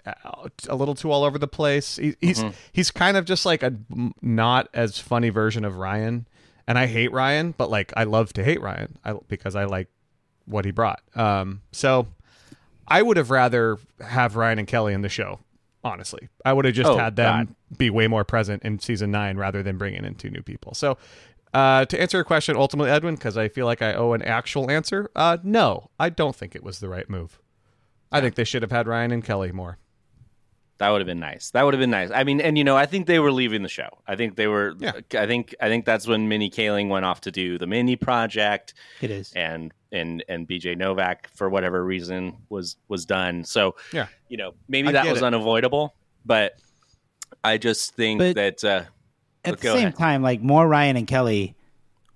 uh, a little too all over the place. He, he's he's kind of just like a not as funny version of Ryan. And I hate Ryan, but like I love to hate Ryan I, because I like what he brought. Um, so I would have rather have Ryan and Kelly in the show. Honestly, I would have just Oh, had them God. be way more present in season nine rather than bringing in two new people. So, uh, to answer your question, ultimately, Edwin, because I feel like I owe an actual answer. Uh, no, I don't think it was the right move. I think they should have had Ryan and Kelly more. That would have been nice. That would have been nice. I mean, and you know, I think they were leaving the show. I think they were. Yeah. I think. I think that's when Mindy Kaling went off to do the Mindy Project, It is. and and and BJ Novak for whatever reason was was done. So Yeah. you know, maybe I that was it. unavoidable. But I just think But- that uh, At the same ahead. time, like more Ryan and Kelly,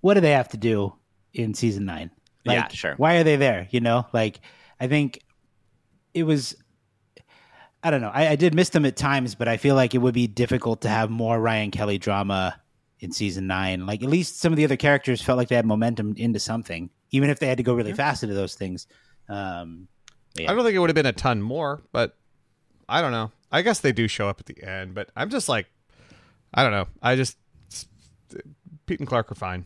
what do they have to do in season nine? Like, Yeah, sure. Why are they there? You know, like I think it was. I don't know. I, I did miss them at times, but I feel like it would be difficult to have more Ryan Kelly drama in season nine. Like at least some of the other characters felt like they had momentum into something, even if they had to go really fast into those things. Um, Yeah. I don't think it would have been a ton more, but I don't know. I guess they do show up at the end, but I'm just like, I don't know. I just Pete and Clark are fine.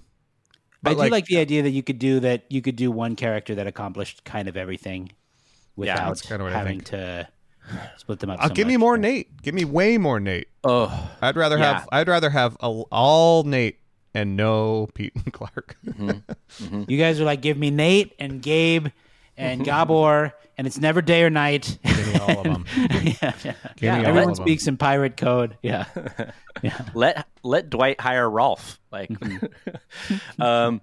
But I do like- like, the idea that you could do that. You could do one character that accomplished kind of everything without kinda what I having to split them up. Uh, so give me much. more Nate. Give me way more Nate. oh, I'd rather Yeah. have. I'd rather have a, all Nate and no Pete and Clark. You guys are like, give me Nate and Gabe and Gabor, and it's never day or night. Give me all of them. yeah, yeah. Give Everyone of 'em. speaks in pirate code. Yeah. yeah. let let Dwight hire Rolf. Like, um,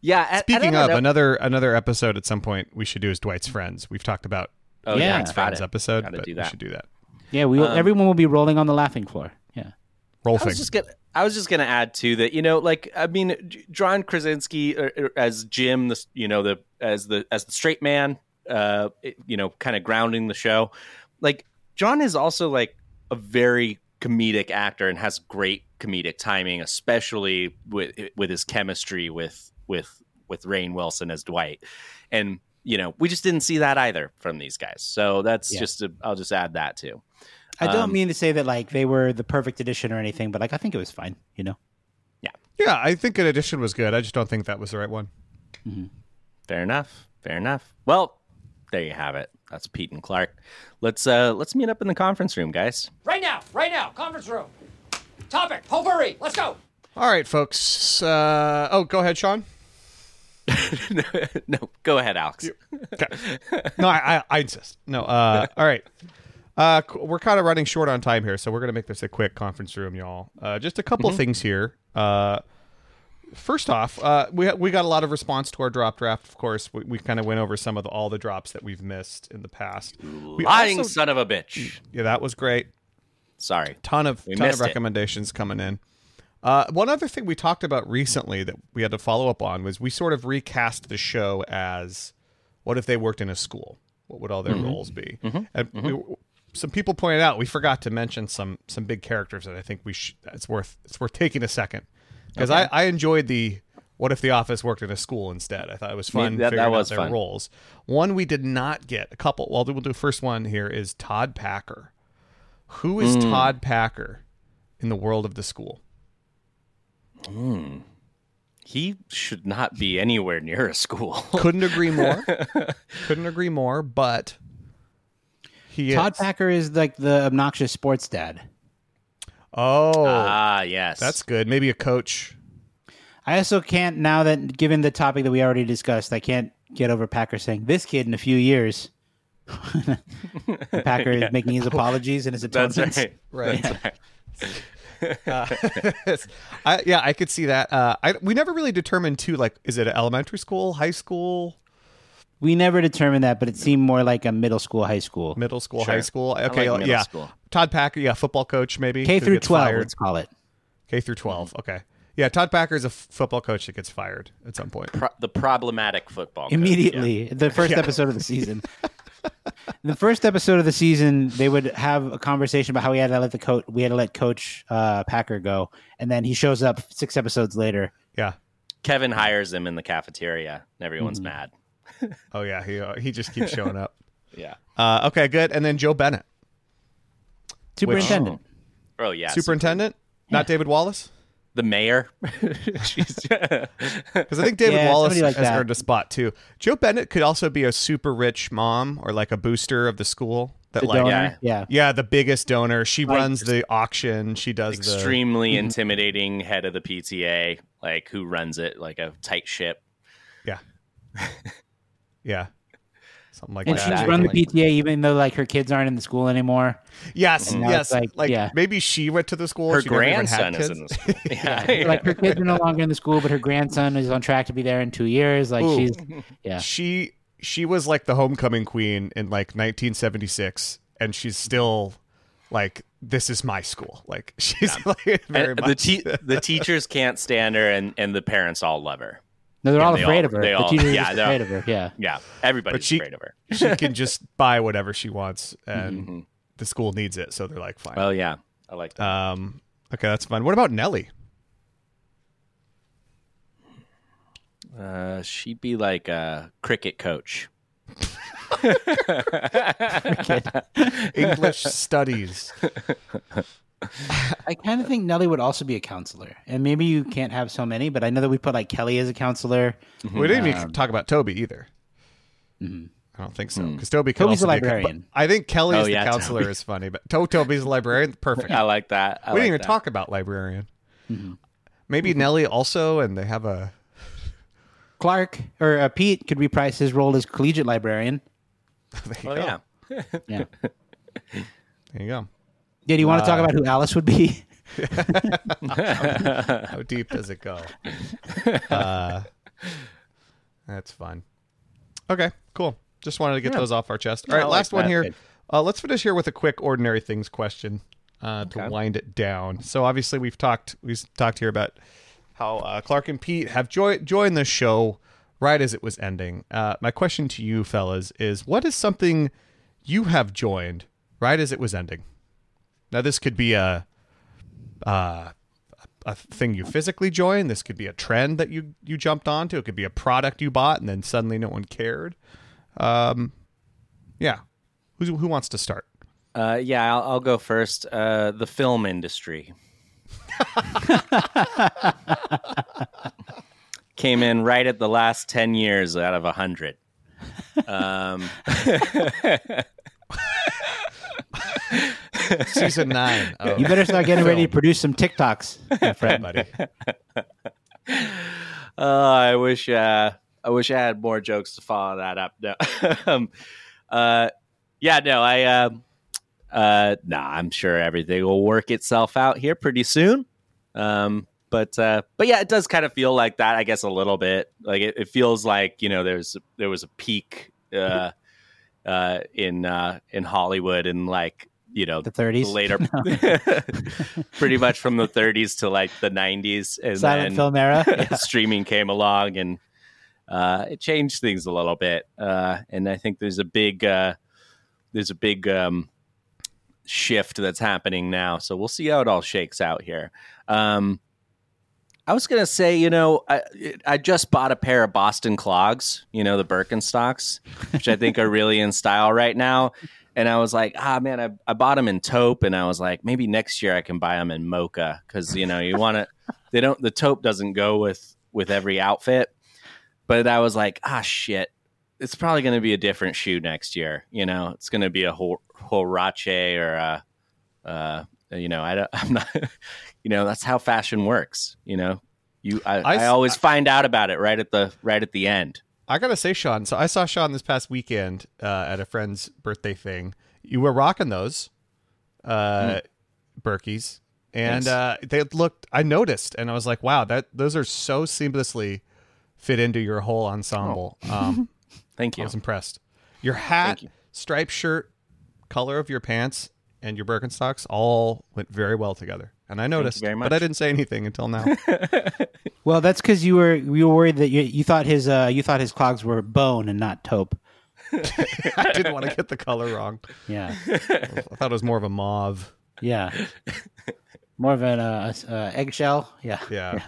yeah. I- I Speaking of know. another another episode at some point we should do is Dwight's friends. We've talked about oh Yeah. yeah, Dwight's friends episode, Gotta but do we should do that. Yeah, we will, Um, everyone will be rolling on the laughing floor. Yeah. I Rolfing. was just gonna. I was just gonna add too that you know, like I mean, John Krasinski uh, uh, as Jim, the you know the as the as the straight man, uh, you know, kind of grounding the show. Like John is also like a very comedic actor and has great comedic timing, especially with with his chemistry with with with Rainn Wilson as Dwight, and you know, we just didn't see that either from these guys. So that's Yeah. just a, I'll just add that too. I don't Um, mean to say that like they were the perfect addition or anything, but like I think it was fine, you know? yeah, Yeah, I think an addition was good. I just don't think that was the right one. Fair enough. Fair enough. Well, there you have it. That's Pete and Clark. Let's uh let's meet up in the conference room, guys. Right now, right now, conference room. Topic, potpourri, let's go. All right, folks. Uh, oh, go ahead, Sean. no, go ahead, Alex. no, I, I, I insist. No. Uh, all right. Uh, we're kind of running short on time here, so we're gonna make this a quick conference room, y'all. Uh, just a couple things here. Uh, first off, uh, we we got a lot of response to our drop draft. Of course, we, we kind of went over some of the, all the drops that we've missed in the past. We Lying also- son of a bitch. yeah, that was great. Sorry. ton of We ton of missed it. recommendations coming in. Uh, one other thing we talked about recently that we had to follow up on was we sort of recast the show as what if they worked in a school? What would all their roles be? And we, some people pointed out we forgot to mention some some big characters that I think we should. It's worth it's worth taking a second because I, I enjoyed the what if the office worked in a school instead. I thought it was fun that- that figuring was out their fun. roles. One we did not get. A couple. Well, we'll do first one here is Todd Packer. Who is Hmm. Todd Packer in the world of the school? He should not be anywhere near a school. Couldn't agree more. Couldn't agree more. But he Todd is. Packer is like the obnoxious sports dad. Oh, ah, yes. that's good. Maybe a coach. I also can't now that given the topic that we already discussed, I can't get over Packer saying this kid in a few years. Packer is making his apologies and his That's atonements. right. Right. That's right. I, yeah, I could see that. Uh, I we never really determined too. Like, is it an elementary school, high school, We never determined that, but it seemed more like a middle school, high school, middle school, Sure. high school? Okay, like yeah. school. Todd Packer, yeah, football coach maybe. K through twelve. fired. Let's call it. K through 12 Okay, yeah. Todd Packer is a f- football coach that gets fired at some point. Pro- the problematic football. coach, Immediately, the first episode of the season. the first episode of the season, they would have a conversation about how we had to let the coach we had to let Coach uh, Packer go, and then he shows up six episodes later. Yeah. Kevin hires him in the cafeteria, and everyone's Mhm. mad. Oh yeah, he uh, he just keeps showing up. Yeah. Uh, okay, good. And then Jo Bennett, Superintendent. Oh yeah. superintendent, not David Wallace, The mayor. Jeez. because I think David Yeah, Wallace somebody like has that. earned a spot too. Jo Bennett could also be a super rich mom or like a booster of the school. That The like donor. yeah. Yeah. yeah, the biggest donor. She Like- runs the auction. She does the Extremely Mm-hmm. intimidating head of the PTA, like who runs it like a tight ship. Yeah. yeah, something like And that. she's run the PTA even though like her kids aren't in the school anymore. Yes, yes. like, Like, yeah. maybe she went to the school. Her she never grandson is kids. in the school. Yeah. Like her kids are no longer in the school, but her grandson is on track to be there in two years. Like Ooh. she's yeah. She she was like the homecoming queen in like 1976, and she's still like this is my school. Like she's like very And the te- the teachers can't stand her, and, and the parents all love her. No, they're Yeah, all they afraid all- of her. they The all- teachers yeah, they're- afraid of her. Yeah. Yeah, everybody's But she- afraid of her. she can just buy whatever she wants, and Mhm. the school needs it, so they're like fine. Well, yeah, I like that. um, okay, that's fun. What about Nellie? Uh, she'd be like a cricket coach. English studies. I kind of think Nellie would also be a counselor, and maybe you can't have so many, but I know that we put like Kelly as a counselor. We didn't even Um, talk about Toby either. Mhm. I don't think so because Toby could Toby's also a librarian. but I think Kelly Oh, as the yeah, counselor Toby. is funny, but to- Toby's a librarian. Perfect. I like that. I we didn't even that. talk about librarian. Maybe Nellie also, and they have a. Clark or uh, Pete could reprise his role as collegiate librarian. There you Oh go. yeah. Yeah. There you go. Yeah. Do you want to talk Uh, about who Alice would be? How deep does it go? Uh, that's fun. Okay, cool. Just wanted to get Yeah. those off our chest. All right, like last one here. Uh, let's finish here with a quick ordinary things question uh, to wind it down. So obviously we've talked we've talked here about how uh, Clark and Pete have jo- joined the show right as it was ending. Uh, my question to you fellas is: What is something you have joined right as it was ending? Now this could be a uh, a thing you physically joined. This could be a trend that you you jumped onto. It could be a product you bought and then suddenly no one cared. Um, yeah. Who's, who wants to start? Uh, yeah, I'll, I'll go first. Uh, the film industry came in right at the last ten years out of a hundred. Um, Season nine. Oh, You better start getting ready to produce some TikToks, my friend. buddy. Oh, I wish uh, I wish I had more jokes to follow that up. No. um, uh, yeah, no, I uh, uh, nah, I'm sure everything will work itself out here pretty soon. Um, but uh, but yeah, it does kind of feel like that, I guess, a little bit. Like it, it feels like you know, there's there was a peak uh, uh, in uh, in Hollywood and like you know The 30s? later, pretty much from the 30s to like the 90s, and Silent then film era. yeah, streaming came along and uh, it changed things a little bit. Uh, and I think there's a big uh, there's a big um, shift that's happening now. So we'll see how it all shakes out here. Um, I was gonna say, you know, I I just bought a pair of Boston clogs, you know, the Birkenstocks, which I think are really in style right now. And I was like, ah, man, I, I bought them in taupe, and I was like, maybe next year I can buy them in mocha because you know you want to. They don't. The taupe doesn't go with with every outfit. But I was like, ah, shit. It's probably going to be a different shoe next year. You know, it's going to be a whole Horace or a, uh, you know, I don't, I'm not, you know, that's how fashion works. You know, you, I always find out about it right at the right at the end. I gotta say, Sean. So I saw Sean this past weekend uh, at a friend's birthday thing. You were rocking those uh, Berkeys, and Thanks. uh, they looked. I noticed, and I was like, "Wow, that those are so seamlessly fit into your whole ensemble." Um, Thank you I was impressed. Your hat, you. striped shirt, color of your pants, and your Birkenstocks all went very well together. And I noticed, very but I didn't say anything until now. Well, that's because you were you were worried that you, you thought his uh, you thought his clogs were bone and not taupe. I didn't want to get the color wrong. Yeah, I thought it was more of a mauve. yeah. More of an uh, uh, eggshell. Yeah. Yeah.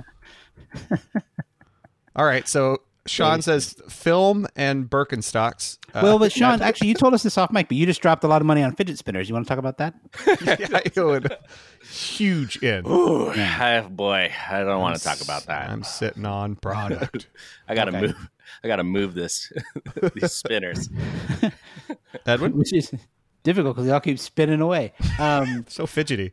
All right. So Sean says film and Birkenstocks. Uh, Well, but Sean, actually, you told us this off mic, but you just dropped a lot of money on fidget spinners. You want to talk about that? yeah, it would huge in. Ooh, oh, boy, I don't want to talk about that. I'm sitting on product. I gotta Okay. move. I gotta move this these spinners. Edwin, Which is difficult because they all keep spinning away. Um, so fidgety.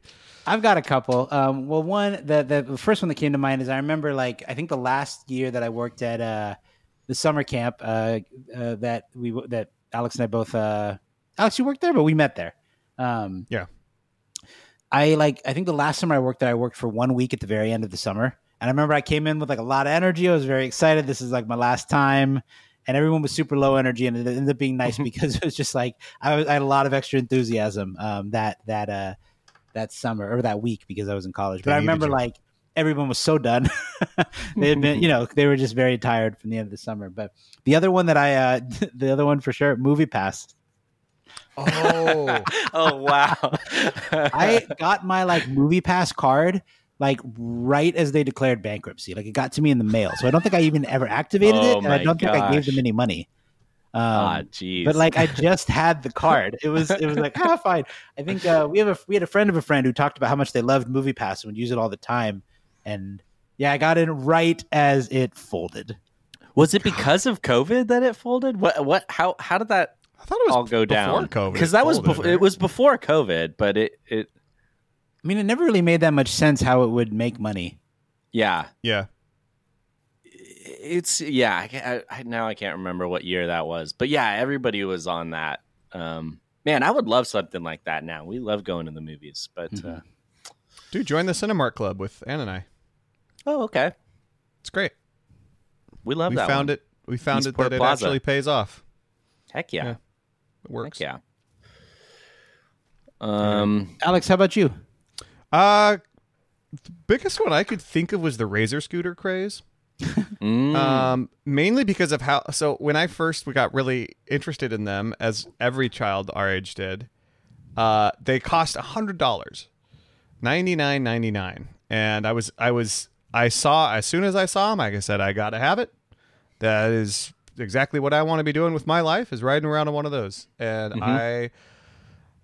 I've got a couple. Um, well, one the, the the first one that came to mind is I remember like I think the last year that I worked at uh, the summer camp uh, uh, that we that Alex and I both uh, Alex you worked there, but we met there. Um, Yeah. I like I think the last summer I worked there, I worked for one week at the very end of the summer, and I remember I came in with like a lot of energy. I was very excited. This is like my last time. And everyone was super low energy, and it ended up being nice because it was just like I, was, I had a lot of extra enthusiasm um, that that uh, that summer or that week because I was in college. But I remember like everyone was so done. they had been, you know, they were just very tired from the end of the summer. But the other one that I, uh, the other one for sure, Movie Pass. Oh, Oh wow! I got my like Movie Pass card like right as they declared bankruptcy. Like it got to me in the mail, so I don't think I even ever activated Oh it, and I don't think I gave them any money. Um, ah, jeez. but like I just had the card. It was it was like ah fine. I think uh, we have a we had a friend of a friend who talked about how much they loved Movie Pass and would use it all the time. And yeah, I got in right as it folded. was it because of COVID that it folded? What? What? How? How did that I thought it was all go before down? COVID. Because that was before. right? It was before COVID, but it. It. I mean, it never really made that much sense how it would make money. Yeah. Yeah. It's yeah. I, I, I now I can't remember what year that was, but yeah, everybody was on that. Um, man, I would love something like that now. We love going to the movies, but Mm-hmm. uh, Dude, join the Cinemark Club with Ann and I. oh, okay. It's great. We love we that. found one. it. We found it Eastport that it actually pays off. Heck yeah. Yeah. It works. Heck yeah. Um. Alex, how about you? Uh, the biggest one I could think of was the Razor scooter craze. Mm, Um, mainly because of how. So when I first we got really interested in them, as every child our age did, uh, they cost a hundred dollars, ninety nine ninety nine, and I was I was I saw as soon as I saw them, like I said, I gotta have it. That is exactly what I want to be doing with my life is riding around on one of those, and I.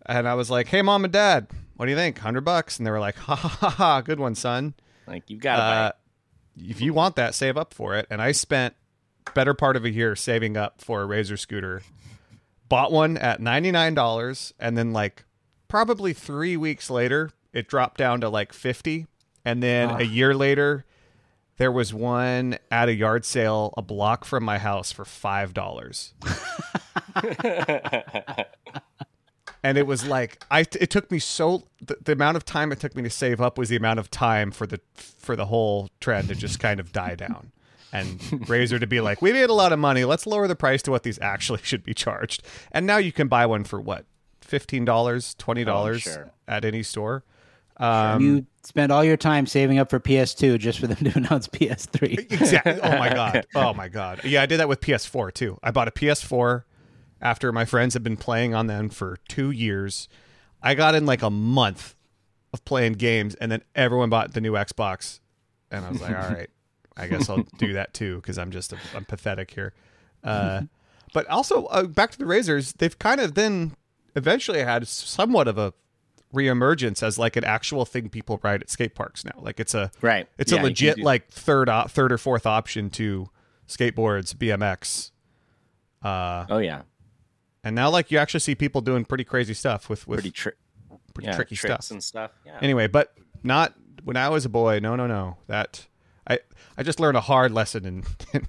And I was like, "Hey, mom and dad, what do you think? Hundred bucks?" And they were like, "Ha ha ha ha, good one, son." like you've got to Uh, if you want that, save up for it. And I spent better part of a year saving up for a Razor scooter. Bought one at ninety nine dollars, and then like probably three weeks later, it dropped down to like fifty. And then a ah. year later, there was one at a yard sale a block from my house for five dollars. and it was like I it took me so the, the amount of time it took me to save up was the amount of time for the for the whole trend to just kind of die down. And Razor to be like, we made a lot of money. Let's lower the price to what these actually should be charged. And now you can buy one for what, fifteen dollars, twenty dollars sure. at any store. Um, you spend all your time saving up for PS2 just for them to announce PS3. Exactly. Oh my god. Oh my god. Yeah, I did that with PS4 too. I bought a PS4 after my friends had been playing on them for two years. I got in like a month of playing games, and then everyone bought the new Xbox, and I was like, all right, I guess I'll do that too because I'm just a, I'm pathetic here. Uh, but also uh, back to the Razors, they've kind of then eventually had somewhat of a reemergence as like an actual thing people ride at skate parks now. Like it's a Right. it's Yeah, a legit do- like third op- third or fourth option to skateboards, BMX. Uh, oh yeah. And now like you actually see people doing pretty crazy stuff with with Pretty tri- pretty yeah, tricky tricks stuff. and stuff. Yeah. Anyway, but not when I was a boy. No, no, no. That I I just learned a hard lesson in in,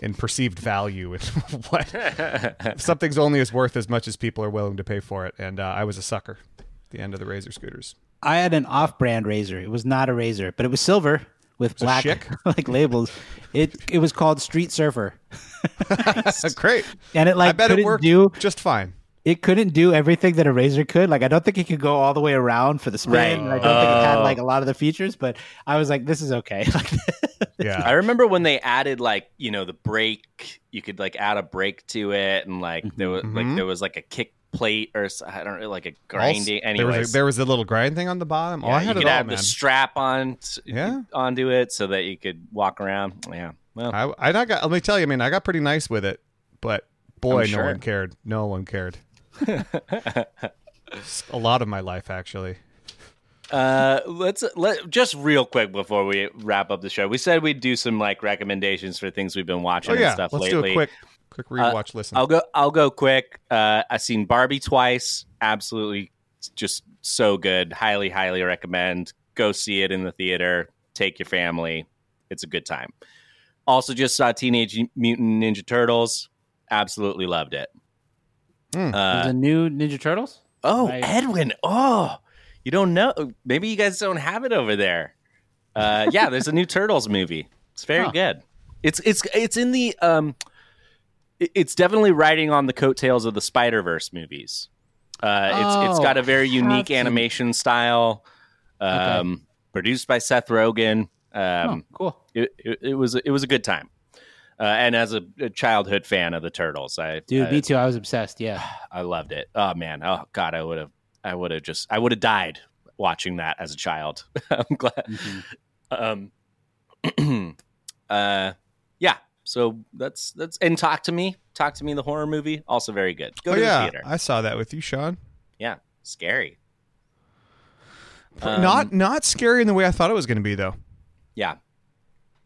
in perceived value and what something's only as worth as much as people are willing to pay for it. And uh, I was a sucker. at The end of the razor scooters. I had an off-brand razor. It was not a razor, but it was silver with it black like labels. It it was called Street Surfer, Great. and it like I bet couldn't it worked do just fine. it couldn't do everything that a razor could. Like I don't think it could go all the way around for the spin. Right. I don't think it had Oh. like a oh. lot of the features, but I was like, this is okay. Yeah. I remember when they added like you know the brake. You could like add a brake to it, and like there was like mm-hmm. there was like a kick plate or I don't know like a grinding. Also, there was, Anyways, a, there was a little grind thing on the bottom. oh, Yeah, I you had could it all, add man. the strap on Yeah. onto it so that you could walk around. Yeah, well, I, I not got. Let me tell you, I mean, I got pretty nice with it, but boy, no one cared. No one cared. a lot of my life, actually. Uh, let's let just real quick before we wrap up the show. We said we'd do some like recommendations for things we've been watching Oh yeah, and stuff let's lately. do a quick, quick rewatch. listen. I'll go. I'll go quick. Uh, I've seen Barbie twice. Absolutely, just so good. Highly, highly recommend. Go see it in the theater. Take your family. It's a good time. Also, just saw Teenage Mutant Ninja Turtles. Absolutely loved it. Hmm. Uh, There's a new Ninja Turtles. Oh, Right. Edwin. Oh, you don't know. Maybe you guys don't have it over there. Uh, yeah, there's a new Turtles movie. It's very Huh. good. It's it's it's in the um, it- it's definitely riding on the coattails of the Spider Verse movies. Uh, it's it's Oh, got a very unique animation style. Um, produced by Seth Rogen. Um, oh, cool. it, it, it was it was a good time. Uh, and as a, a childhood fan of the Turtles, I Dude, I, me too. I was obsessed. Yeah. I loved it. Oh man. Oh god, I would have I would have just I would have died watching that as a child. I'm glad. Mhm. Um uh yeah. So that's that's and talk to me. Talk to me the horror movie also very good. Go oh to yeah, the theater. I saw that with you, Sean. yeah. Scary. Um, not not scary in the way I thought it was going to be, though. Yeah.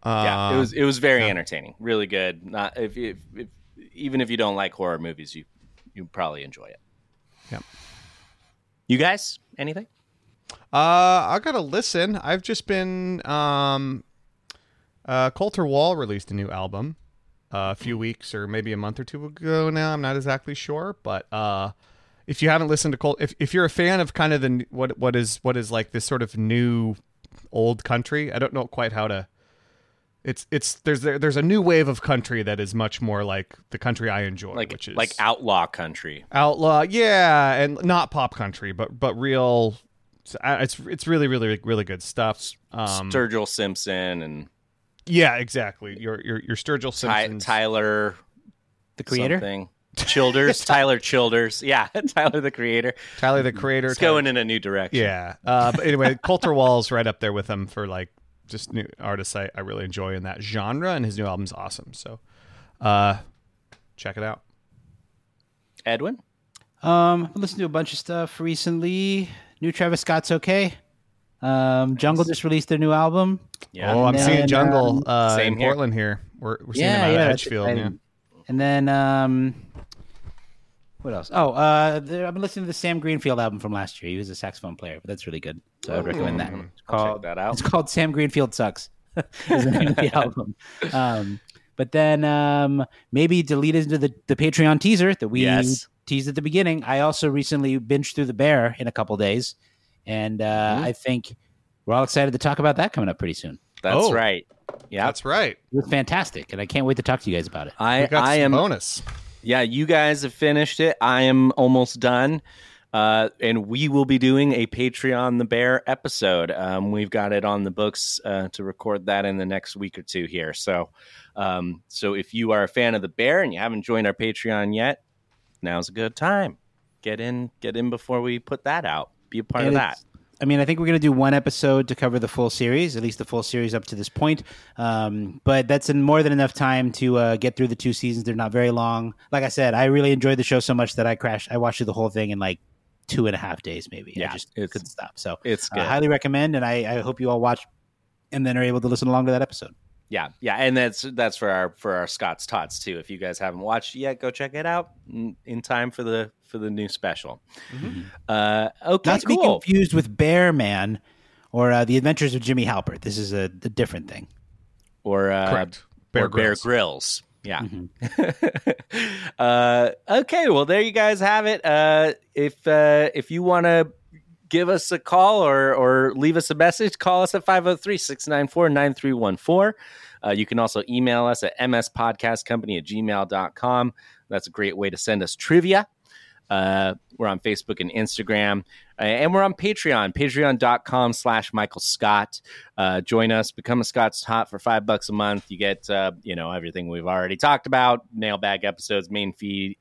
Uh, Yeah. it was it was very yeah. entertaining. Really good. Not if, if, if even if you don't like horror movies, you you probably enjoy it. Yeah. You guys, anything? Uh, I gotta listen. I've just been um, uh, Colter Wall released a new album uh, a few weeks or maybe a month or two ago now. I'm not exactly sure, but uh, if you haven't listened to Colt, if if you're a fan of kind of the what what is what is like this sort of new old country, I don't know quite how to. It's it's there's there's a new wave of country that is much more like the country I enjoy, Like which is like outlaw country. outlaw yeah and not pop country but but real it's it's really really really good stuff um Sturgill Simpson and yeah exactly your your your sturgill Ty- Tyler The creator. something. Childers, Tyler Childers. Yeah, Tyler the creator. tyler the creator It's Tyler- going in a new direction. yeah uh but anyway Colter Wall's right up there with him for like just new artists I, I really enjoy in that genre and his new album's awesome so uh check it out Edwin? Um, I listened to a bunch of stuff recently. New Travis Scott's okay. Um, Jungle just released their new album. Yeah. oh i'm And seeing jungle um, uh in here. portland here we're, we're seeing yeah, him out yeah, of edgefield yeah. And then um, what else? Oh, uh, there, I've been listening to the Sam Greenfield album from last year. He was a saxophone player, but that's really good. So I would recommend that. It's called check that out. It's called Sam Greenfield Sucks. is the name of the album. Um, but then um, maybe delete into the, the Patreon teaser that we Yes. teased at the beginning. I also recently binged through The Bear in a couple days, and uh, Mhm. I think we're all excited to talk about that coming up pretty soon. That's Oh. right. Yeah. that's right It was fantastic, and I can't wait to talk to you guys about it. I got I some am bonus Yeah, you guys have finished it. I am almost done. Uh, and we will be doing a Patreon the Bear episode. Um, we've got it on the books uh, to record that in the next week or two here. So, um, so if you are a fan of the Bear and you haven't joined our Patreon yet, now's a good time. Get in, get in before we put that out. Be a part And of that. I mean, I think we're going to do one episode to cover the full series, at least the full series up to this point. Um, but that's in more than enough time to uh, get through the two seasons. They're not very long. Like I said, I really enjoyed the show so much that I crashed. I watched through the whole thing in like two and a half days, maybe. Yeah, I just couldn't stop. So It's I highly recommend, and I, I hope you all watch and then are able to listen along to that episode. Yeah, yeah, and that's that's for our for our Scott's Tots too. If you guys haven't watched yet, go check it out in, in time for the for the new special. Uh, okay, Not to be confused with Bear Man or uh, The Adventures of Jimmy Halpert. This is a, a different thing. or uh, Correct. Bear, Bear or Bear Grylls. Grills. Yeah. Mm-hmm. uh, okay. Well, there you guys have it. Uh, if uh, if you want to give us a call or or leave us a message, call us at 503-694-9314. Uh, you can also email us at mspodcastcompany at gmail.com. That's a great way to send us trivia. Uh, we're on Facebook and Instagram. Uh, and we're on Patreon, patreon.com slash Michael Scott. Uh, join us, become a Scott's Tot for five bucks a month. You get, uh, you know, everything we've already talked about, mailbag episodes, main feed,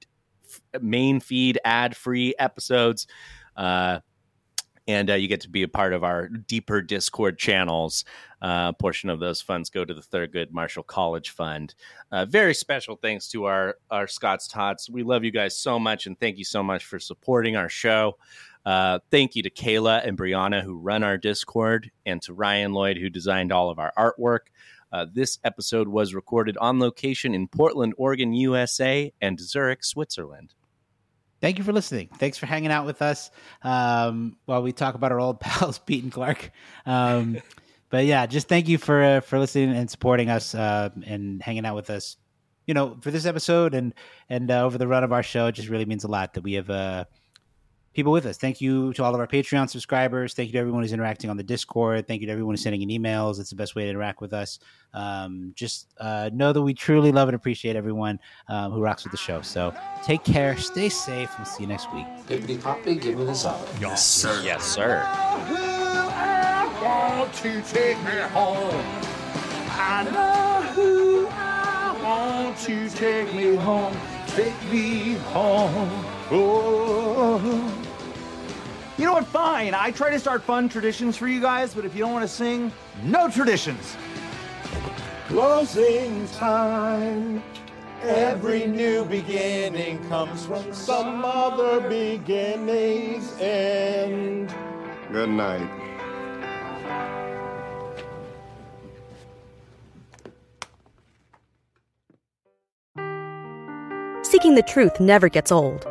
main feed ad free episodes. And uh, you get to be a part of our deeper Discord channels. Uh, portion of those funds go to the Thurgood Marshall College Fund. Uh, very special thanks to our our Scott's Tots. We love you guys so much, and thank you so much for supporting our show. Uh, thank you to Kayla and Brianna who run our Discord, and to Ryan Lloyd who designed all of our artwork. Uh, this episode was recorded on location in Portland, Oregon, USA, and Zurich, Switzerland thank you for listening. Thanks for hanging out with us um, while we talk about our old pals, Pete and Clark. Um, but yeah, just thank you for uh, for listening and supporting us uh, and hanging out with us. You know, for this episode and and uh, over the run of our show, it just really means a lot that we have uh, people with us. Thank you to all of our Patreon subscribers. Thank you to everyone who's interacting on the Discord. Thank you to everyone who's sending in emails. It's the best way to interact with us. Um, just uh, know that we truly love and appreciate everyone um, who rocks with the show. So take care, stay safe, and see you next week. Pippity Poppy, give me this up. Yes, sir. Yes, sir. want to take me home. I know who I want to take me home. Take me home. Oh. You know what? Fine. I try to start fun traditions for you guys, but if you don't want to sing, no traditions. Closing time. Every new beginning comes from some other beginning's end. Good night. Seeking the truth never gets old.